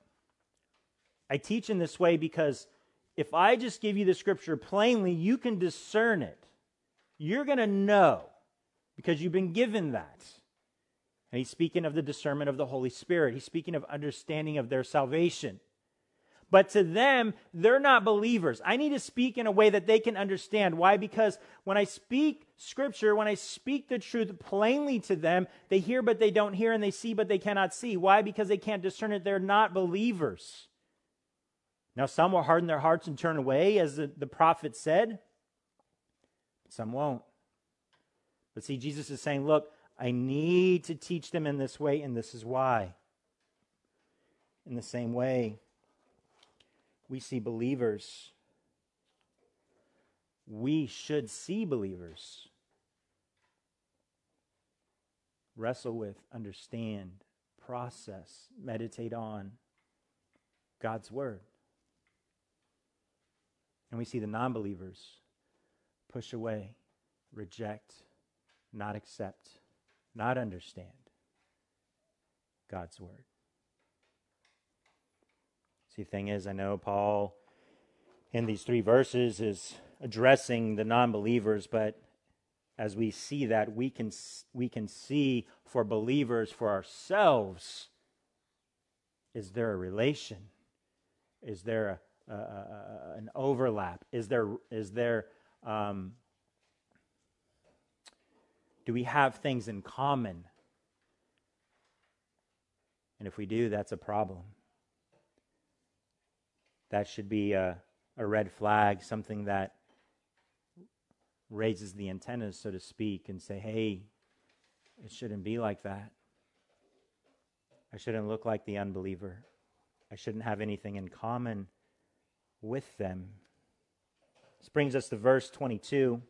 I teach in this way because if I just give you the scripture plainly, you can discern it. You're going to know because you've been given that. And he's speaking of the discernment of the Holy Spirit. He's speaking of understanding of their salvation. But to them, they're not believers. I need to speak in a way that they can understand. Why? Because when I speak scripture, when I speak the truth plainly to them, they hear but they don't hear, and they see but they cannot see. Why? Because they can't discern it. They're not believers. Now, some will harden their hearts and turn away, as the, the prophet said. Some won't. But see, Jesus is saying, look, I need to teach them in this way, and this is why. In the same way, we see believers. We should see believers wrestle with, understand, process, meditate on God's Word. And we see the non believers push away, reject, not accept, not understand God's word. See, thing is, I know Paul in these three verses is addressing the non believers, but as we see that, we can, we can see for believers, for ourselves, is there a relation? Is there a, a, a, an overlap? Is there, is there um, do we have things in common? And if we do, that's a problem. That should be a, a red flag, something that raises the antennas, so to speak, and say, hey, it shouldn't be like that. I shouldn't look like the unbeliever. I shouldn't have anything in common with them. This brings us to verse 22.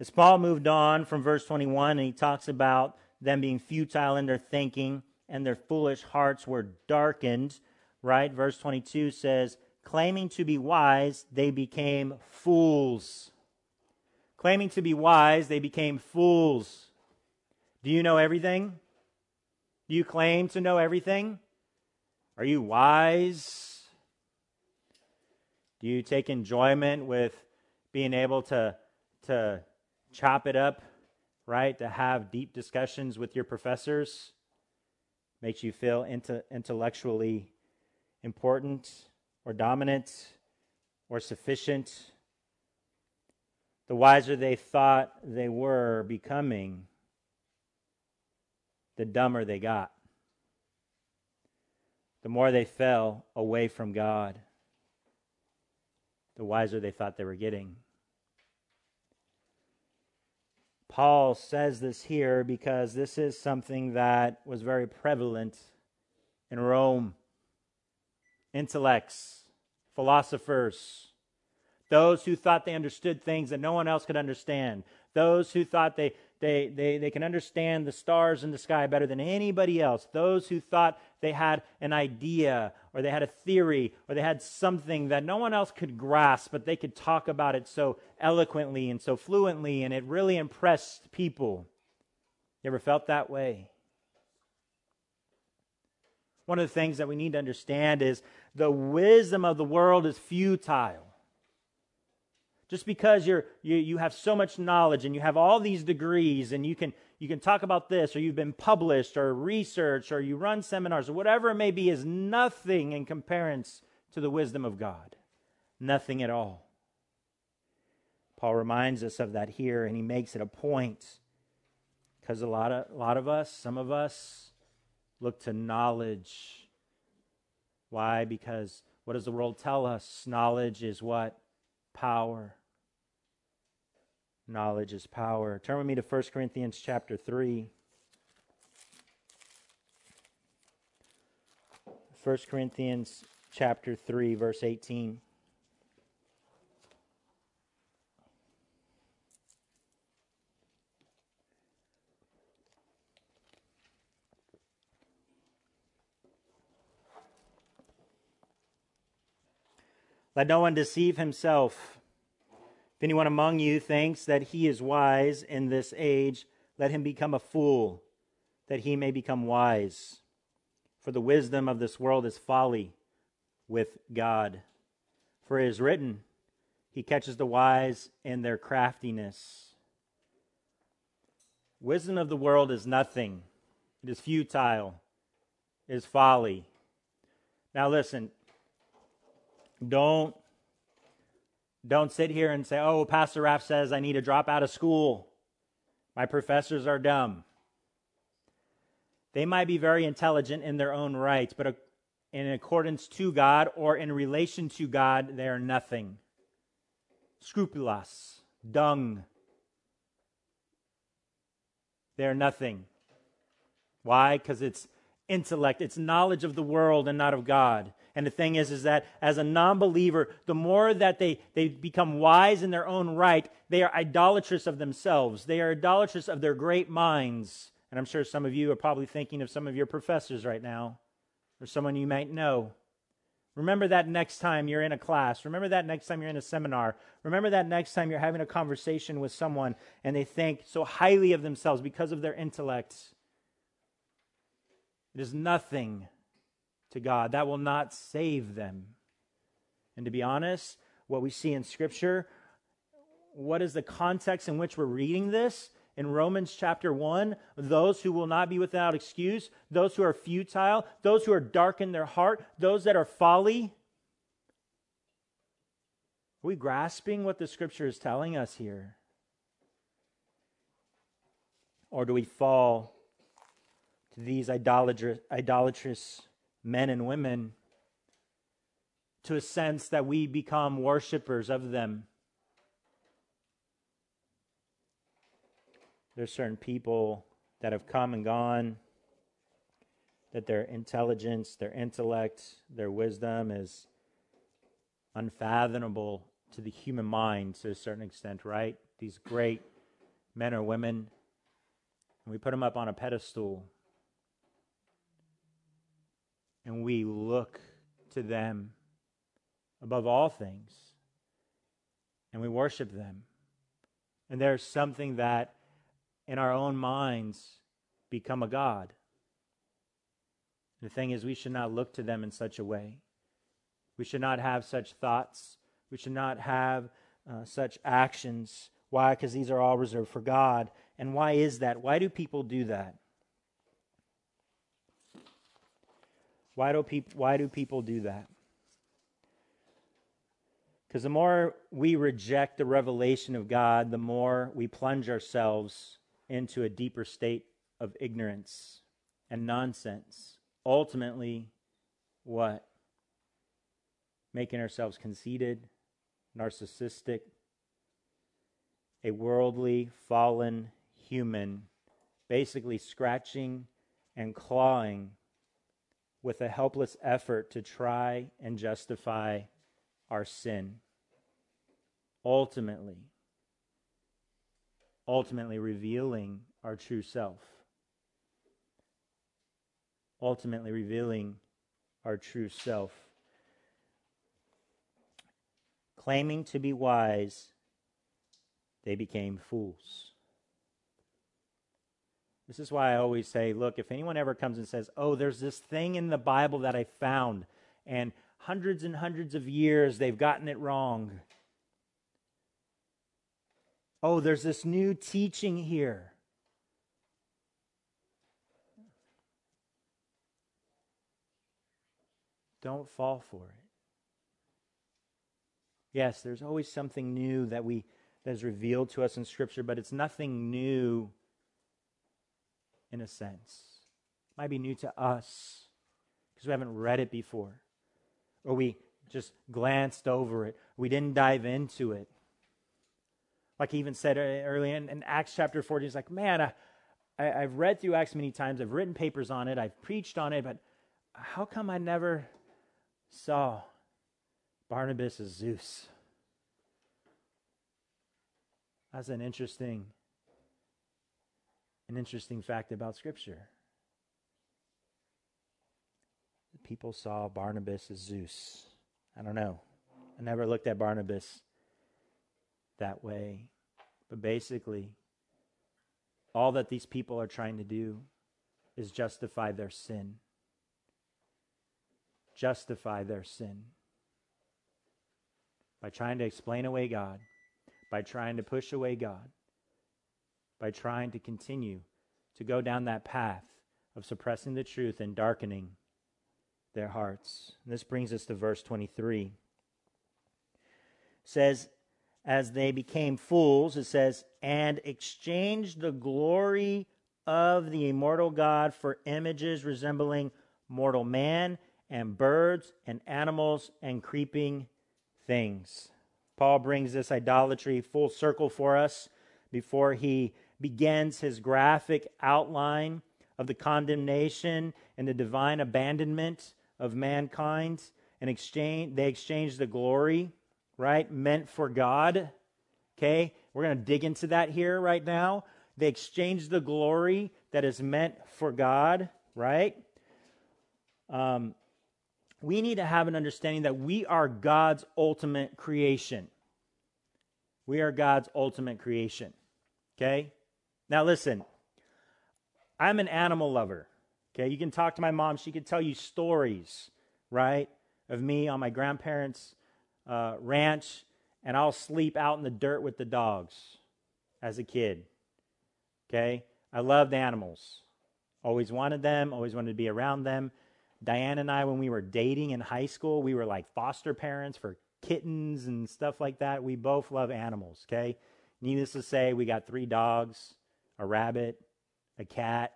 As Paul moved on from verse 21, and he talks about them being futile in their thinking, and their foolish hearts were darkened, right? Verse 22 says, claiming to be wise, they became fools. Claiming to be wise, they became fools. Do you know everything? Do you claim to know everything? Are you wise? Do you take enjoyment with being able to, to chop it up, right? To have deep discussions with your professors? Makes you feel inte- intellectually important or dominant or sufficient. The wiser they thought they were becoming, the dumber they got the more they fell away from God, the wiser they thought they were getting. Paul says this here because this is something that was very prevalent in Rome. Intellects, philosophers, those who thought they understood things that no one else could understand, those who thought they, they, they, they can understand the stars in the sky better than anybody else. Those who thought they had an idea or they had a theory or they had something that no one else could grasp, but they could talk about it so eloquently and so fluently, and it really impressed people. You ever felt that way? One of the things that we need to understand is the wisdom of the world is futile. Just because you're, you, you have so much knowledge and you have all these degrees and you can, you can talk about this or you've been published or researched or you run seminars or whatever it may be is nothing in comparison to the wisdom of God. Nothing at all. Paul reminds us of that here and he makes it a point because a lot of, a lot of us, some of us, look to knowledge. Why? Because what does the world tell us? Knowledge is what? Power. Knowledge is power. Turn with me to 1 Corinthians chapter 3. 1 Corinthians chapter 3 verse 18. Let no one deceive himself If anyone among you thinks that he is wise in this age, let him become a fool, that he may become wise. For the wisdom of this world is folly with God. For it is written, He catches the wise in their craftiness. Wisdom of the world is nothing, it is futile, it is folly. Now, listen, don't don't sit here and say, oh, Pastor Raff says I need to drop out of school. My professors are dumb. They might be very intelligent in their own right, but in accordance to God or in relation to God, they are nothing. Scrupulous, dung. They are nothing. Why? Because it's intellect, it's knowledge of the world and not of God. And the thing is, is that as a non believer, the more that they, they become wise in their own right, they are idolatrous of themselves. They are idolatrous of their great minds. And I'm sure some of you are probably thinking of some of your professors right now, or someone you might know. Remember that next time you're in a class. Remember that next time you're in a seminar. Remember that next time you're having a conversation with someone and they think so highly of themselves because of their intellect. It is nothing to God. That will not save them. And to be honest, what we see in Scripture, what is the context in which we're reading this? In Romans chapter 1, those who will not be without excuse, those who are futile, those who are dark in their heart, those that are folly. Are we grasping what the Scripture is telling us here? Or do we fall to these idolatrous, idolatrous men and women to a sense that we become worshipers of them. There's certain people that have come and gone, that their intelligence, their intellect, their wisdom is unfathomable to the human mind to a certain extent, right? These great men or women, and we put them up on a pedestal, and we look to them above all things, and we worship them. And there's something that in our own minds become a God. The thing is, we should not look to them in such a way. We should not have such thoughts. We should not have uh, such actions. Why? Because these are all reserved for God. And why is that? Why do people do that? Why do, peop- why do people do that? Because the more we reject the revelation of God, the more we plunge ourselves into a deeper state of ignorance and nonsense. Ultimately, what? Making ourselves conceited, narcissistic, a worldly, fallen human, basically scratching and clawing with a helpless effort to try and justify our sin. Ultimately ultimately revealing our true self. Ultimately revealing our true self. Claiming to be wise they became fools this is why I always say, look, if anyone ever comes and says, oh, there's this thing in the Bible that I found, and hundreds and hundreds of years they've gotten it wrong, oh, there's this new teaching here. Don't fall for it. Yes, there's always something new that we that is revealed to us in Scripture, but it's nothing new in a sense. It might be new to us because we haven't read it before, or we just glanced over it. We didn't dive into it. Like he even said uh, earlier in, in Acts chapter 14, he's like, man, I, I, have read through Acts many times. I've written papers on it. I've preached on it, but how come I never saw Barnabas as Zeus? That's an interesting, an interesting fact about Scripture. People saw Barnabas as Zeus. I don't know. I never looked at Barnabas that way. But basically, all that these people are trying to do is justify their sin. Justify their sin. By trying to explain away God, by trying to push away God, by trying to continue to go down that path of suppressing the truth and darkening their hearts. And this brings us to verse 23. It says, as they became fools, it says, and exchanged the glory of the immortal God for images resembling mortal man and birds and animals and creeping things. Paul brings this idolatry full circle for us before he begins his graphic outline of the condemnation and the divine abandonment of mankind and exchange they exchange the glory right? Meant for God. Okay? We're going to dig into that here right now. They exchange the glory that is meant for God, right? Um, we need to have an understanding that we are God's ultimate creation. We are God's ultimate creation. Okay? Now listen, I'm an animal lover. Okay? You can talk to my mom, she could tell you stories, right? Of me on my grandparents' uh, ranch, and I'll sleep out in the dirt with the dogs as a kid. Okay? I loved animals. Always wanted them, always wanted to be around them. Diane and I, when we were dating in high school, we were like foster parents for kittens and stuff like that. We both love animals, okay? Needless to say, we got three dogs, a rabbit, a cat,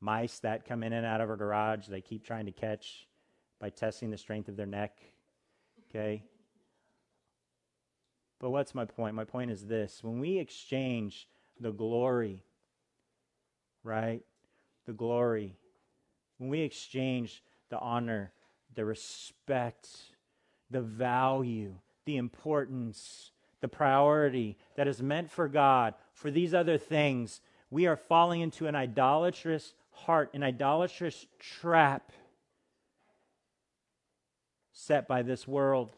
mice that come in and out of our garage they keep trying to catch by testing the strength of their neck. Okay? But what's my point? My point is this when we exchange the glory, right? The glory, when we exchange the honor, the respect, the value, the importance, the priority that is meant for God for these other things, we are falling into an idolatrous heart, an idolatrous trap set by this world.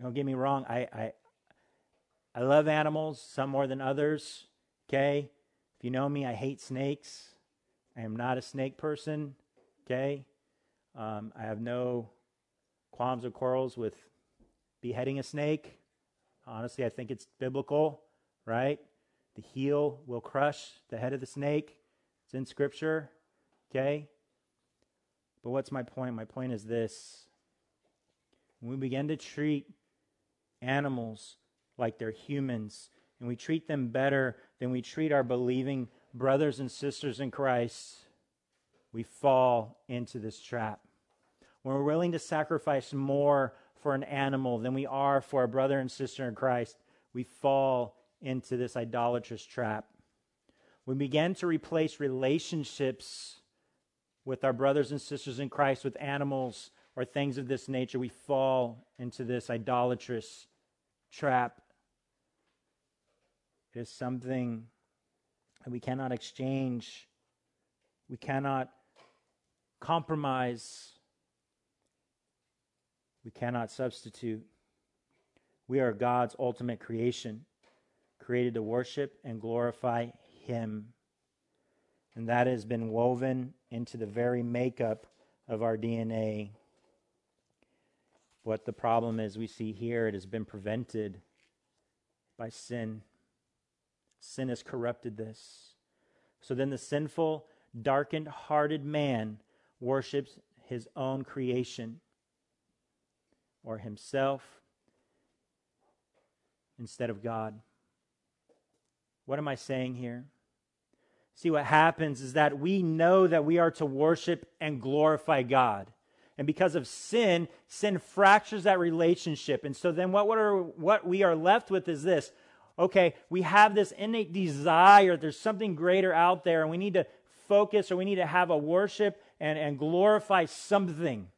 Don't get me wrong, I, I, I love animals, some more than others. Okay? If you know me, I hate snakes. I am not a snake person. Okay? Um, I have no qualms or quarrels with beheading a snake. Honestly, I think it's biblical, right? The heel will crush the head of the snake. It's in Scripture. Okay? But what's my point? My point is this. When we begin to treat animals like they're humans, and we treat them better than we treat our believing brothers and sisters in Christ, we fall into this trap. When we're willing to sacrifice more for an animal than we are for a brother and sister in Christ, we fall into this idolatrous trap. We begin to replace relationships with our brothers and sisters in Christ with animals or things of this nature. We fall into this idolatrous trap. It is something that we cannot exchange, we cannot compromise, we cannot substitute. We are God's ultimate creation, created to worship and glorify Him. And that has been woven into the very makeup of our DNA. What the problem is, we see here, it has been prevented by sin. Sin has corrupted this. So then the sinful, darkened hearted man worships his own creation or himself instead of God. What am I saying here? See, what happens is that we know that we are to worship and glorify God. And because of sin, sin fractures that relationship. And so then what, what, are, what we are left with is this okay, we have this innate desire, there's something greater out there, and we need to focus or we need to have a worship and, and glorify something.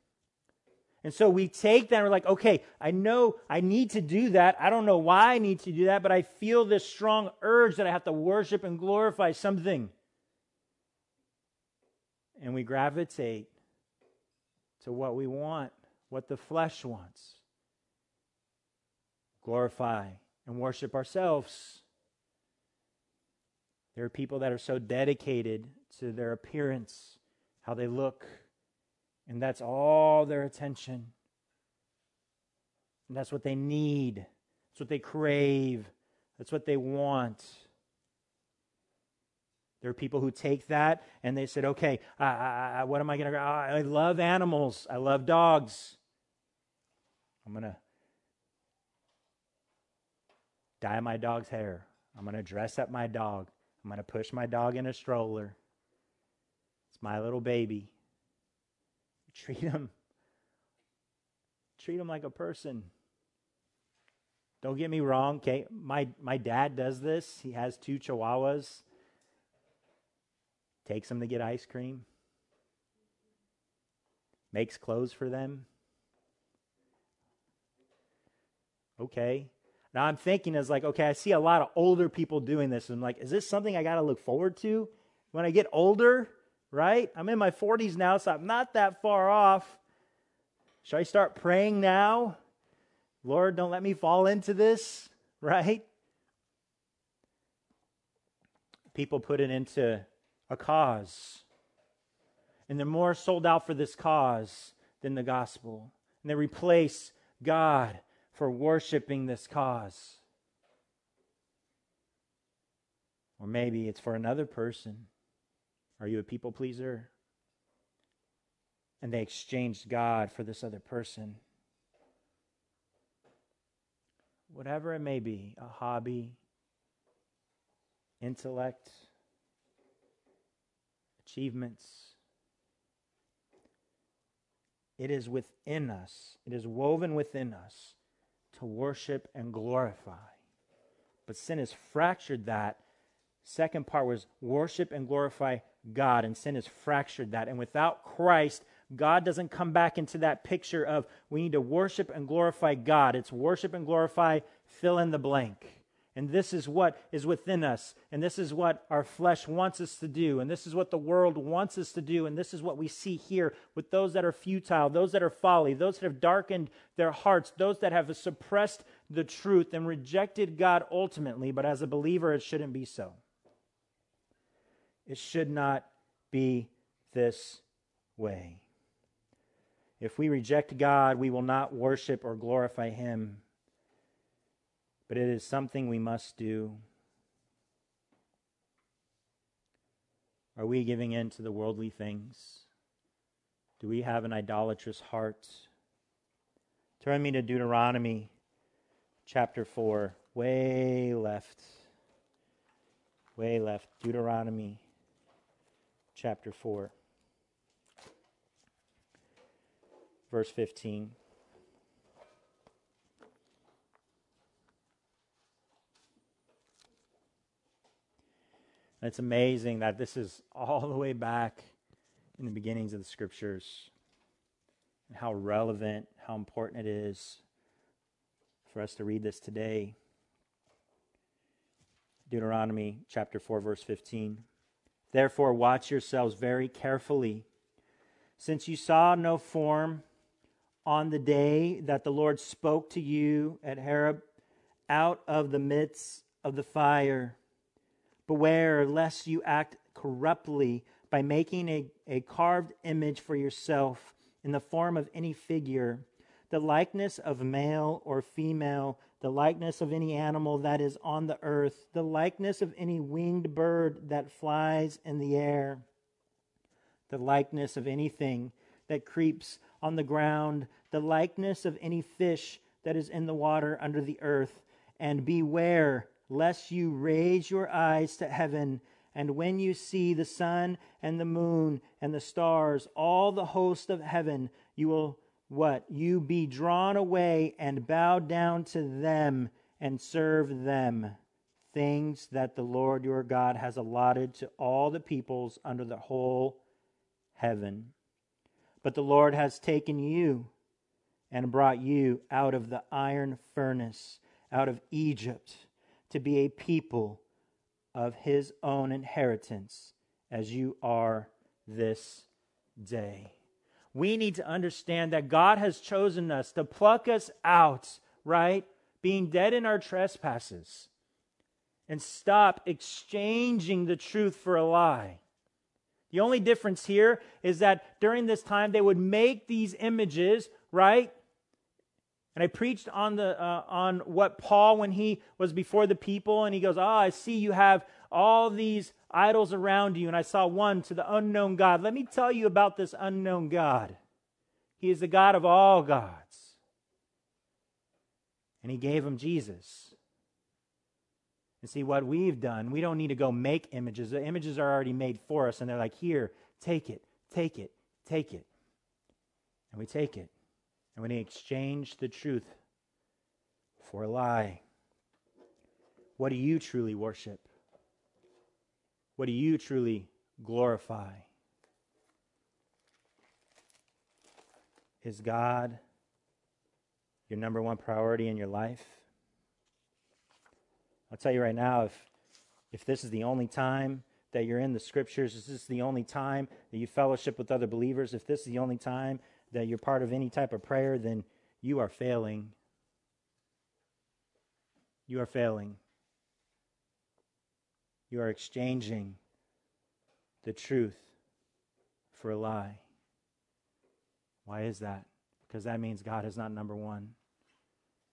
And so we take that and we're like, okay, I know I need to do that. I don't know why I need to do that, but I feel this strong urge that I have to worship and glorify something. And we gravitate to what we want, what the flesh wants. Glorify and worship ourselves. There are people that are so dedicated to their appearance, how they look and that's all their attention. And that's what they need. That's what they crave. That's what they want. There are people who take that and they said, okay, I, I, what am I going to, I love animals. I love dogs. I'm going to dye my dog's hair. I'm going to dress up my dog. I'm going to push my dog in a stroller. It's my little baby. Treat them. Treat them like a person. Don't get me wrong, okay? My my dad does this. He has two chihuahuas. Takes them to get ice cream. Makes clothes for them. Okay. Now I'm thinking is like, okay, I see a lot of older people doing this. I'm like, is this something I got to look forward to when I get older? Right? I'm in my 40s now, so I'm not that far off. Should I start praying now? Lord, don't let me fall into this, right? People put it into a cause. And they're more sold out for this cause than the gospel. And they replace God for worshiping this cause. Or maybe it's for another person. Are you a people pleaser? And they exchanged God for this other person. Whatever it may be a hobby, intellect, achievements. It is within us, it is woven within us to worship and glorify. But sin has fractured that. Second part was worship and glorify God, and sin has fractured that. And without Christ, God doesn't come back into that picture of we need to worship and glorify God. It's worship and glorify, fill in the blank. And this is what is within us. And this is what our flesh wants us to do. And this is what the world wants us to do. And this is what we see here with those that are futile, those that are folly, those that have darkened their hearts, those that have suppressed the truth and rejected God ultimately. But as a believer, it shouldn't be so. It should not be this way. If we reject God, we will not worship or glorify Him but it is something we must do. Are we giving in to the worldly things? Do we have an idolatrous heart? Turn me to Deuteronomy chapter 4, way left. Way left. Deuteronomy chapter 4, verse 15. And it's amazing that this is all the way back in the beginnings of the scriptures and how relevant, how important it is for us to read this today. Deuteronomy chapter 4, verse 15. Therefore, watch yourselves very carefully, since you saw no form on the day that the Lord spoke to you at Horeb out of the midst of the fire Beware lest you act corruptly by making a, a carved image for yourself in the form of any figure, the likeness of male or female, the likeness of any animal that is on the earth, the likeness of any winged bird that flies in the air, the likeness of anything that creeps on the ground, the likeness of any fish that is in the water under the earth. And beware lest you raise your eyes to heaven, and when you see the sun and the moon and the stars, all the host of heaven, you will what? You be drawn away and bow down to them and serve them. Things that the Lord your God has allotted to all the peoples under the whole heaven. But the Lord has taken you and brought you out of the iron furnace, out of Egypt to be a people of his own inheritance as you are this day. We need to understand that God has chosen us to pluck us out, right? Being dead in our trespasses, and stop exchanging the truth for a lie. The only difference here is that during this time they would make these images, right? And I preached on the uh, on what Paul when he was before the people and he goes, "Ah, oh, I see you have all these idols around you and I saw one to the unknown God. Let me tell you about this unknown God. He is the God of all gods." And he gave him Jesus. And see what we've done, we don't need to go make images. The images are already made for us and they're like, "Here, take it. Take it. Take it." And we take it. And when he exchanged the truth for a lie, what do you truly worship? What do you truly glorify? Is God your number one priority in your life? I'll tell you right now if, if this is the only time that you're in the scriptures, if this is the only time that you fellowship with other believers, if this is the only time that you're part of any type of prayer, then you are failing. You are failing. You are exchanging the truth for a lie. Why is that? Because that means God is not number one.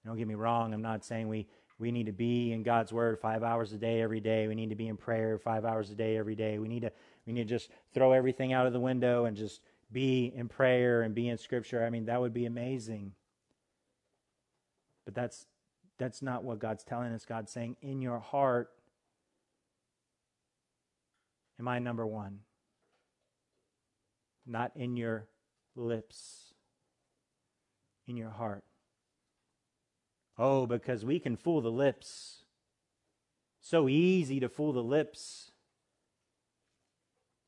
Don't get me wrong, I'm not saying we, we need to be in God's word five hours a day every day. We need to be in prayer five hours a day every day. We need to we need to just throw everything out of the window and just be in prayer and be in scripture. I mean, that would be amazing. But that's that's not what God's telling us. God's saying, in your heart, am I number one? Not in your lips, in your heart. Oh, because we can fool the lips. So easy to fool the lips.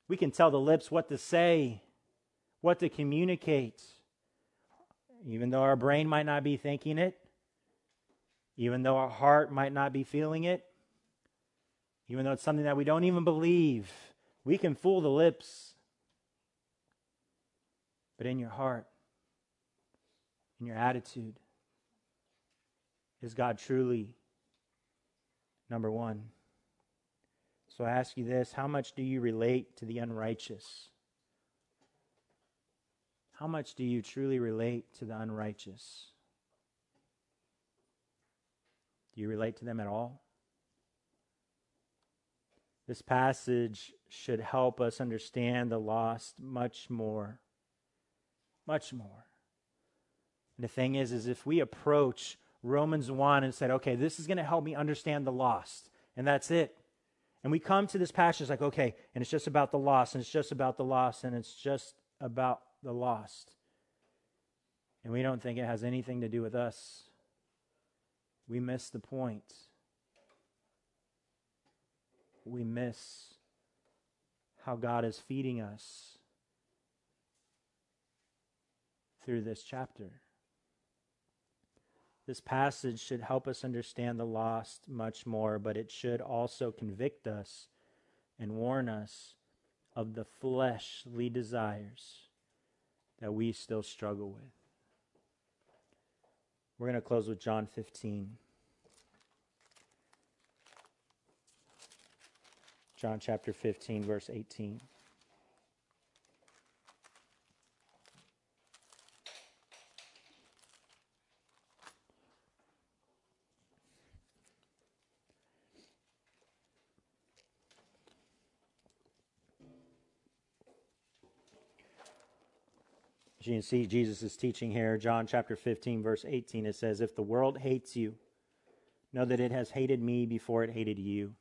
We can tell the lips what to say. What to communicate. Even though our brain might not be thinking it, even though our heart might not be feeling it, even though it's something that we don't even believe, we can fool the lips. But in your heart, in your attitude, is God truly number one? So I ask you this how much do you relate to the unrighteous? How much do you truly relate to the unrighteous? Do you relate to them at all? This passage should help us understand the lost much more. Much more. And the thing is, is if we approach Romans 1 and said, okay, this is going to help me understand the lost, and that's it. And we come to this passage like, okay, and it's just about the lost, and it's just about the lost, and it's just about the lost. And we don't think it has anything to do with us. We miss the point. We miss how God is feeding us through this chapter. This passage should help us understand the lost much more, but it should also convict us and warn us of the fleshly desires that we still struggle with. We're going to close with John 15. John chapter 15, verse 18. You can see, Jesus is teaching here, John chapter 15, verse 18. It says, If the world hates you, know that it has hated me before it hated you.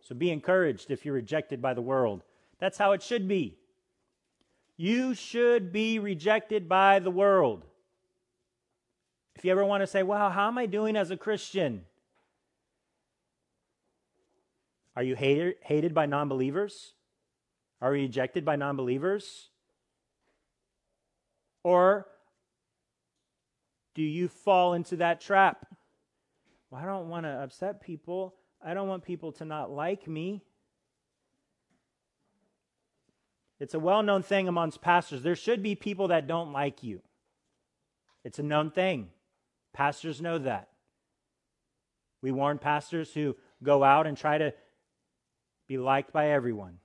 So be encouraged if you're rejected by the world. That's how it should be. You should be rejected by the world. If you ever want to say, wow, how am I doing as a Christian? Are you hated, hated by non believers? Are you rejected by non believers? Or do you fall into that trap? Well, I don't want to upset people. I don't want people to not like me. It's a well known thing amongst pastors. There should be people that don't like you. It's a known thing. Pastors know that. We warn pastors who go out and try to be liked by everyone.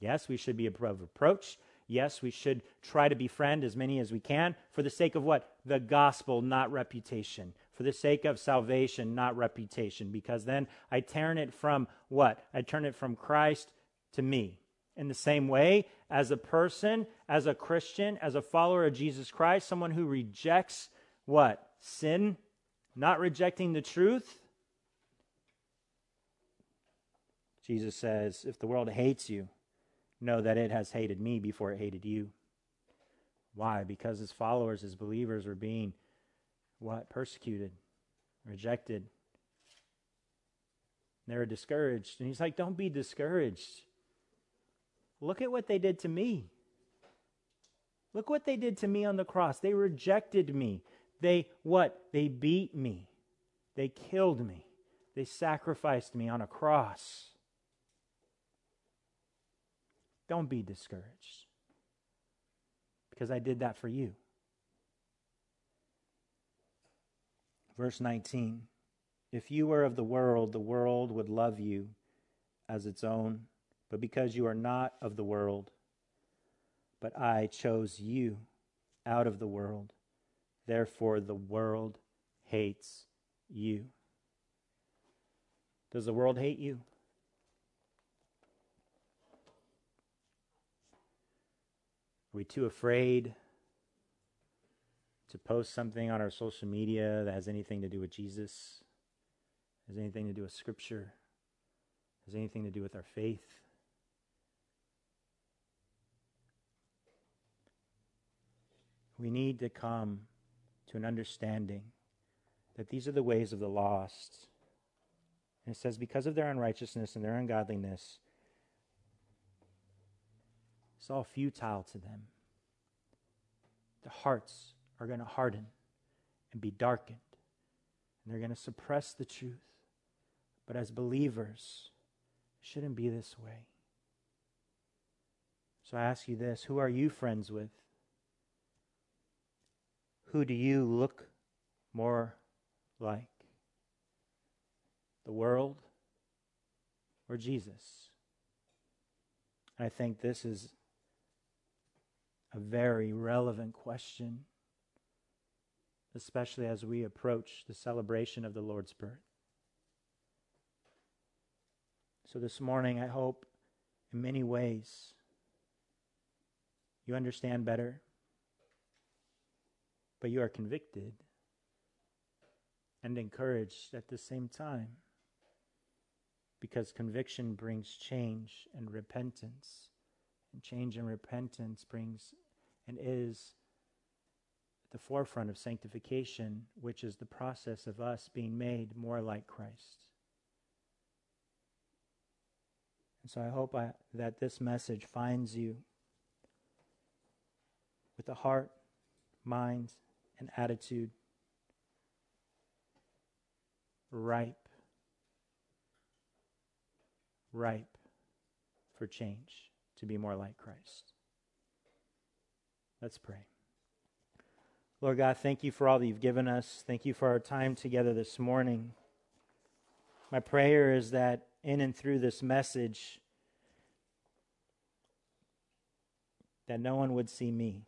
Yes, we should be above reproach. Yes, we should try to befriend as many as we can for the sake of what? The gospel, not reputation. For the sake of salvation, not reputation. Because then I turn it from what? I turn it from Christ to me. In the same way, as a person, as a Christian, as a follower of Jesus Christ, someone who rejects what? Sin, not rejecting the truth. Jesus says, if the world hates you, know that it has hated me before it hated you. Why? Because his followers, his believers, were being what? Persecuted, rejected. They were discouraged. And he's like, Don't be discouraged. Look at what they did to me. Look what they did to me on the cross. They rejected me. They what? They beat me. They killed me. They sacrificed me on a cross. Don't be discouraged because I did that for you. Verse 19 If you were of the world, the world would love you as its own, but because you are not of the world, but I chose you out of the world, therefore the world hates you. Does the world hate you? Are we too afraid to post something on our social media that has anything to do with Jesus, has anything to do with Scripture, has anything to do with our faith? We need to come to an understanding that these are the ways of the lost. And it says, because of their unrighteousness and their ungodliness, it's all futile to them. the hearts are going to harden and be darkened, and they're going to suppress the truth. But as believers, it shouldn't be this way. So I ask you this who are you friends with? Who do you look more like? The world or Jesus? And I think this is a very relevant question, especially as we approach the celebration of the Lord's birth. So, this morning, I hope in many ways you understand better, but you are convicted and encouraged at the same time because conviction brings change and repentance. And change and repentance brings and is at the forefront of sanctification, which is the process of us being made more like Christ. And so I hope I, that this message finds you with a heart, mind, and attitude ripe ripe for change to be more like Christ. Let's pray. Lord God, thank you for all that you've given us. Thank you for our time together this morning. My prayer is that in and through this message, that no one would see me,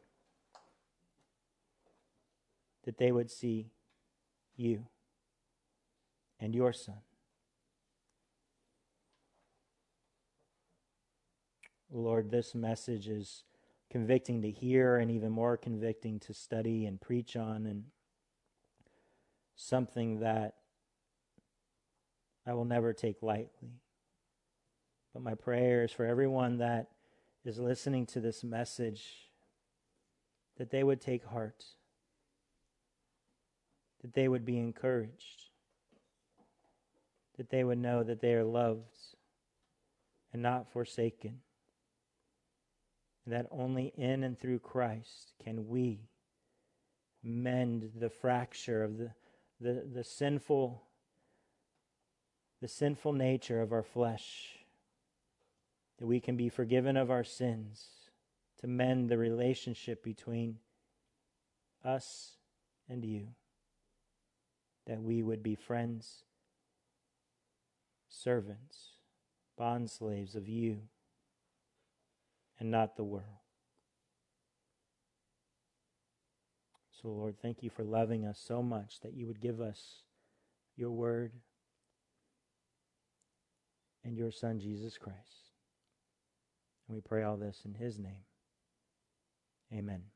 that they would see you and your Son. Lord, this message is convicting to hear and even more convicting to study and preach on, and something that I will never take lightly. But my prayer is for everyone that is listening to this message that they would take heart, that they would be encouraged, that they would know that they are loved and not forsaken that only in and through Christ can we mend the fracture of the, the, the sinful the sinful nature of our flesh that we can be forgiven of our sins to mend the relationship between us and you that we would be friends servants bond slaves of you and not the world. So, Lord, thank you for loving us so much that you would give us your word and your Son, Jesus Christ. And we pray all this in his name. Amen.